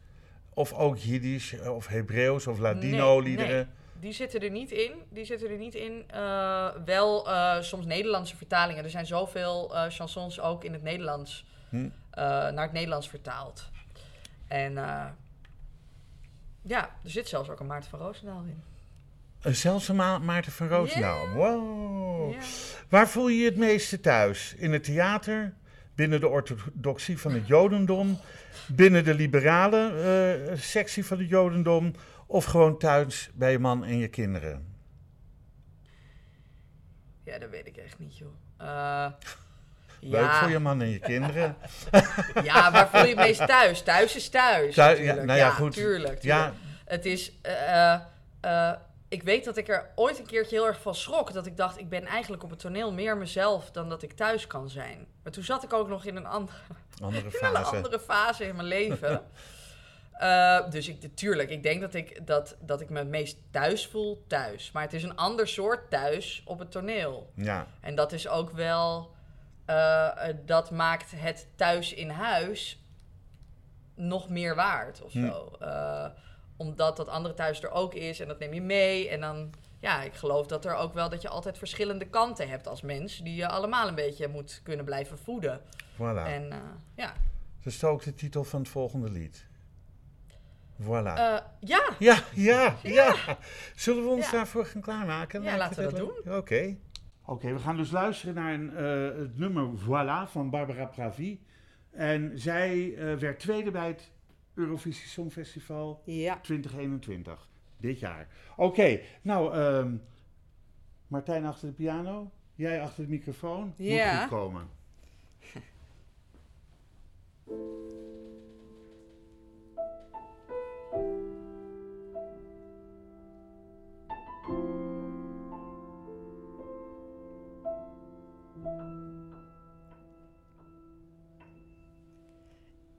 Of ook Jiddisch of Hebreeuws of Ladino-liederen? Nee, Die zitten er niet in. Die zitten er niet in. Eh, wel eh, soms Nederlandse vertalingen. Er zijn zoveel eh, chansons ook in het Nederlands Hm. eh, naar het Nederlands vertaald. En eh, ja, er zit zelfs ook een Maarten van Roosendaal in. Zelfs een Ma- Maarten van Roosendaal. Wow. Ja. Waar voel je je het meeste thuis? In het theater? Binnen de orthodoxie van het Jodendom? Binnen de liberale eh, sectie van het Jodendom? Of gewoon thuis bij je man en je kinderen? ja, dat weet ik echt niet, joh. Eh, Leuk ja, voor je man en je kinderen. ja, waar voel je het meest thuis? Thuis is thuis. Ja, nou ja, goed. Tuurlijk, Ja. Het is. eh, ik weet dat ik er ooit een keertje heel erg van schrok. Dat ik dacht, ik ben eigenlijk op het toneel meer mezelf dan dat ik thuis kan zijn. Maar toen zat ik ook nog in een, andere andere in een fase. andere fase in mijn leven. Eh, dus ik, natuurlijk, ik denk dat ik, dat, dat ik me het meest thuis voel thuis. Maar het is een ander soort thuis op het toneel. Ja, En dat is ook wel. eh, eh, dat maakt het thuis in huis nog meer waard of Hm. zo. Omdat dat andere thuis er ook is en dat neem je mee. En dan, ja, ik geloof dat er ook wel dat je altijd verschillende kanten hebt als mens. Die je allemaal een beetje moet kunnen blijven voeden. voilà. En eh, ja. Dat is ook de titel van het volgende lied. Voilà. Eh, ja, ja, ja, ja. Zullen we ons Ja. daarvoor gaan klaarmaken? Ja, laten we dat leuk? Oké. Oké, we gaan dus luisteren naar een, eh, het nummer Voilà van Barbara Pravi. En zij eh, werd tweede bij het Eurovisie Songfestival ja. 2021. Dit jaar. Oké, nou, ehm, Martijn achter de piano. Jij achter de microfoon. Ja. Moet goed komen.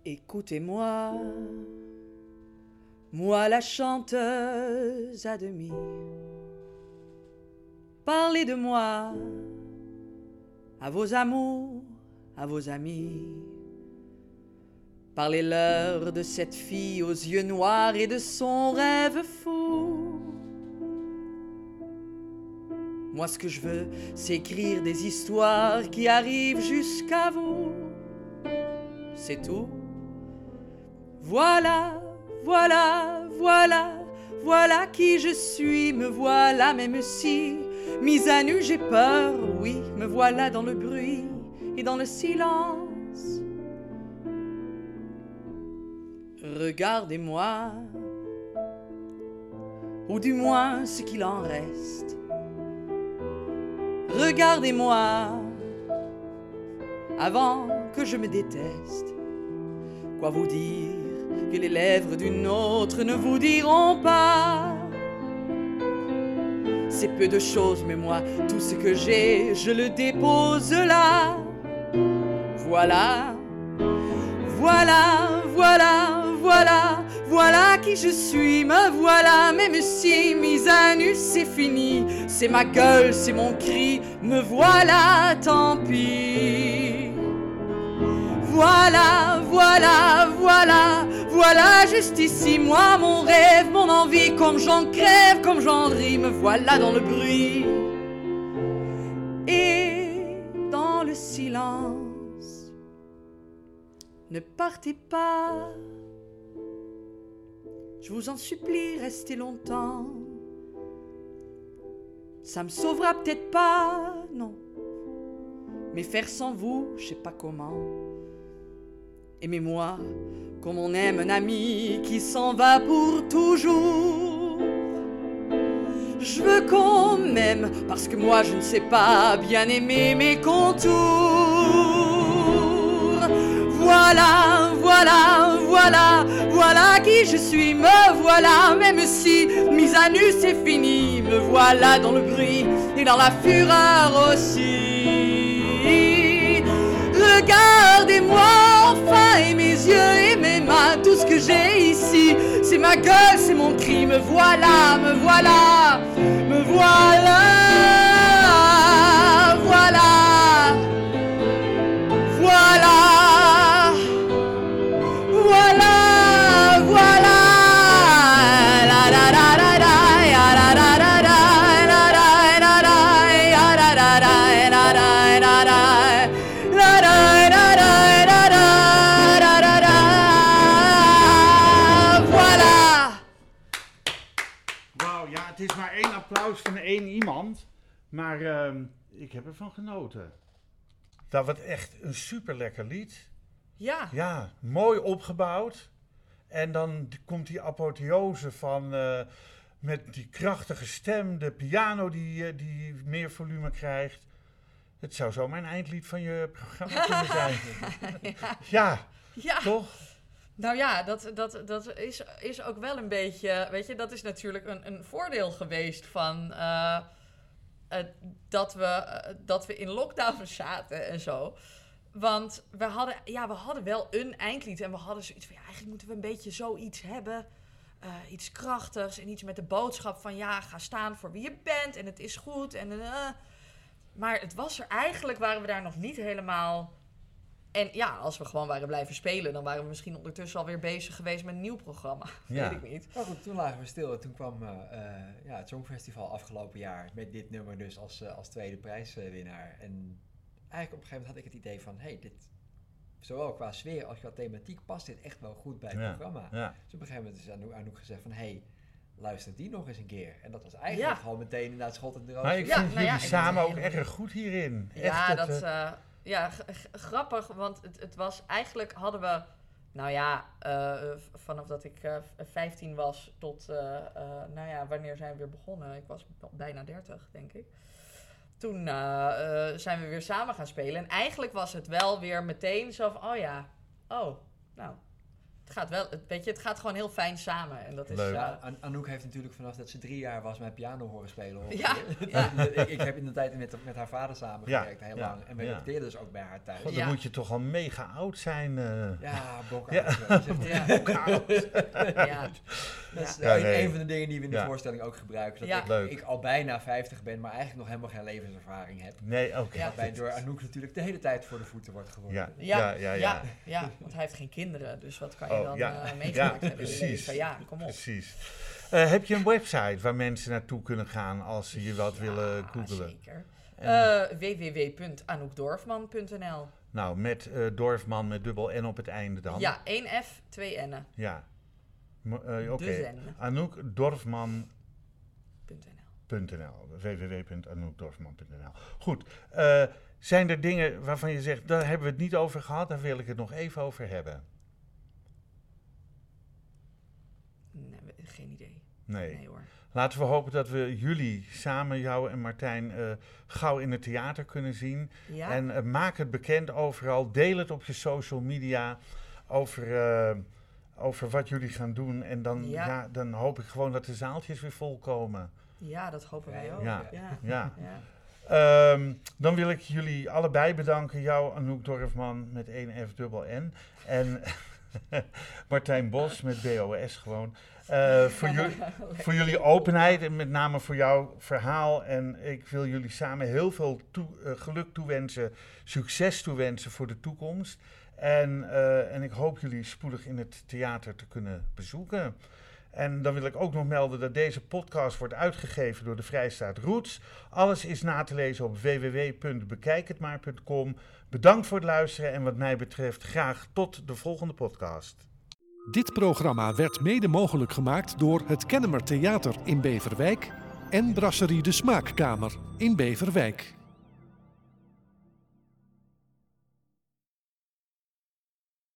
Écoutez-moi, moi la chanteuse à demi. Parlez de moi à vos amours, à vos amis. Parlez-leur de cette fille aux yeux noirs et de son rêve fou. Moi ce que je veux, c'est écrire des histoires qui arrivent jusqu'à vous. C'est tout. Voilà, voilà, voilà, voilà qui je suis, me voilà même si, mise à nu j'ai peur, oui, me voilà dans le bruit et dans le silence. Regardez-moi, ou du moins ce qu'il en reste. Regardez-moi, avant que je me déteste. Quoi vous dire? Que les lèvres d'une autre ne vous diront pas. C'est peu de choses, mais moi, tout ce que j'ai, je le dépose là. Voilà, voilà, voilà, voilà, voilà qui je suis, me voilà, même si mise à nu c'est fini, c'est ma gueule, c'est mon cri, me voilà, tant pis. Voilà, voilà, voilà, voilà, juste ici, moi, mon rêve, mon envie, comme j'en crève, comme j'en ris, me voilà dans le bruit. Et dans le silence, ne partez pas, je vous en supplie, restez longtemps. Ça me sauvera peut-être pas, non, mais faire sans vous, je sais pas comment. Aimez-moi comme on aime un ami qui s'en va pour toujours. Je veux qu'on m'aime parce que moi je ne sais pas bien aimer mes contours. Voilà, voilà, voilà, voilà qui je suis, me voilà, même si mise à nu c'est fini, me voilà dans le bruit et dans la fureur aussi. Regardez-moi et mes yeux et mes mains, tout ce que j'ai ici, c'est ma gueule, c'est mon cri, me voilà, me voilà, me voilà, één iemand. Maar ehm, ik heb ervan genoten. Dat was echt een super lekker lied. Ja, Ja, mooi opgebouwd. En dan komt die apotheose van. eh, met die krachtige stem, de piano die, eh, die meer volume krijgt. Het zou zomaar een eindlied van je programma kunnen zijn. ja, ja. toch? Nou ja, dat, dat, dat is, is ook wel een beetje. Weet je, dat is natuurlijk een, een voordeel geweest van. eh, eh, dat, we, eh, dat we in lockdown zaten en zo. Want we hadden, ja, we hadden wel een eindlied. En we hadden zoiets van. Ja, eigenlijk moeten we een beetje zoiets hebben. iets krachtigs en iets met de boodschap van. Ja, ga staan voor wie je bent en het is goed. En, maar het was er eigenlijk, waren we daar nog niet helemaal. En ja, als we gewoon waren blijven spelen, dan waren we misschien ondertussen alweer bezig geweest met een nieuw programma. Ja. Weet ik niet. Maar goed, toen lagen we stil en toen kwam eh, eh, ja, het Songfestival afgelopen jaar met dit nummer dus als, eh, als tweede prijswinnaar. En eigenlijk op een gegeven moment had ik het idee van, hey, dit, zowel qua sfeer als qua thematiek past dit echt wel goed bij het Ja. programma. Ja. Dus op een gegeven moment is Anouk, Anouk gezegd van, hey, luister die nog eens een keer. En dat was eigenlijk Ja. gewoon meteen inderdaad schot in de roos. Maar ik Ja, vind nou jullie ja, samen ook erg goed hierin. Ja, Echt, dat, het, eh, eh, ja grappig, want het, het was eigenlijk hadden we, nou ja, eh, vanaf dat ik eh, v- 15 was tot, eh, eh, nou ja, wanneer zijn we weer begonnen? Ik was bijna 30, denk ik. Toen eh, eh, zijn we weer samen gaan spelen. En eigenlijk was het wel weer meteen zo van, oh ja, oh, nou, gaat wel, het, weet je, het gaat gewoon heel fijn samen. En dat is, Leuk. eh, An- Anouk heeft natuurlijk vanaf dat ze drie jaar was mijn piano horen spelen. Ja, ik, ik heb in de tijd met, met haar vader samengewerkt, Ja, heel ja, lang. En we ja. repeteerden dus ook bij haar thuis. God, dan Ja. moet je toch al mega oud zijn. eh. Ja, bok Ja. zo. ja, ja, Dat is Ja, een, nee. een van de dingen die we in de Ja. voorstelling ook gebruiken. Dat Ja. ik, Leuk. ik al bijna 50 ben, maar eigenlijk nog helemaal geen levenservaring heb. Nee, oké. Ja. Waarbij door Anouk natuurlijk de hele tijd voor de voeten wordt geworden. Ja, Ja, ja, ja. ja. ja, want hij heeft geen kinderen, dus wat kan je Oh, dan ja. eh, Ja, meegemaakt hebben precies. Ja, kom op. Precies. Eh, heb je een website waar mensen naartoe kunnen gaan als ze je wat willen googelen? zeker. Eh www.anoukdorfman.nl nou, met eh, Dorfman met dubbel N op het einde dan. Ja, 1F, 2 N'en. Ja. Mo- eh, Oké. Zen. Anouk Dorfman .nl. www.anoukdorfman.nl. Goed. zijn er dingen waarvan je zegt, daar hebben we het niet over gehad, daar wil ik het nog even over hebben? Nee, geen idee. Nee. Nee hoor. Laten we hopen dat we jullie samen, jou en Martijn, eh, gauw in het theater kunnen zien. Ja, En eh, maak het bekend overal. Deel het op je social media over, eh, over wat jullie gaan doen. En dan, ja. Ja. dan hoop ik gewoon dat de zaaltjes weer vol komen. ja, dat hopen wij ook. Ja. Ja. Ja. Ja. Ehm, dan wil ik jullie allebei bedanken. Jou, Anouk Dorfman met 1 F dubbel N. En Martijn Bos met BOS gewoon. Eh, voor, jullie, voor jullie openheid en met name voor jouw verhaal. En ik wil jullie samen heel veel toe- eh, geluk toewensen, succes toewensen voor de toekomst. En, eh, en ik hoop jullie spoedig in het theater te kunnen bezoeken. En dan wil ik ook nog melden dat deze podcast wordt uitgegeven door de Vrijstaat Roots. Alles is na te lezen op www.bekijkhetmaar.com. Bedankt voor het luisteren en wat mij betreft graag tot de volgende podcast. Dit programma werd mede mogelijk gemaakt door het Kennemer Theater in Beverwijk en Brasserie de Smaakkamer in Beverwijk.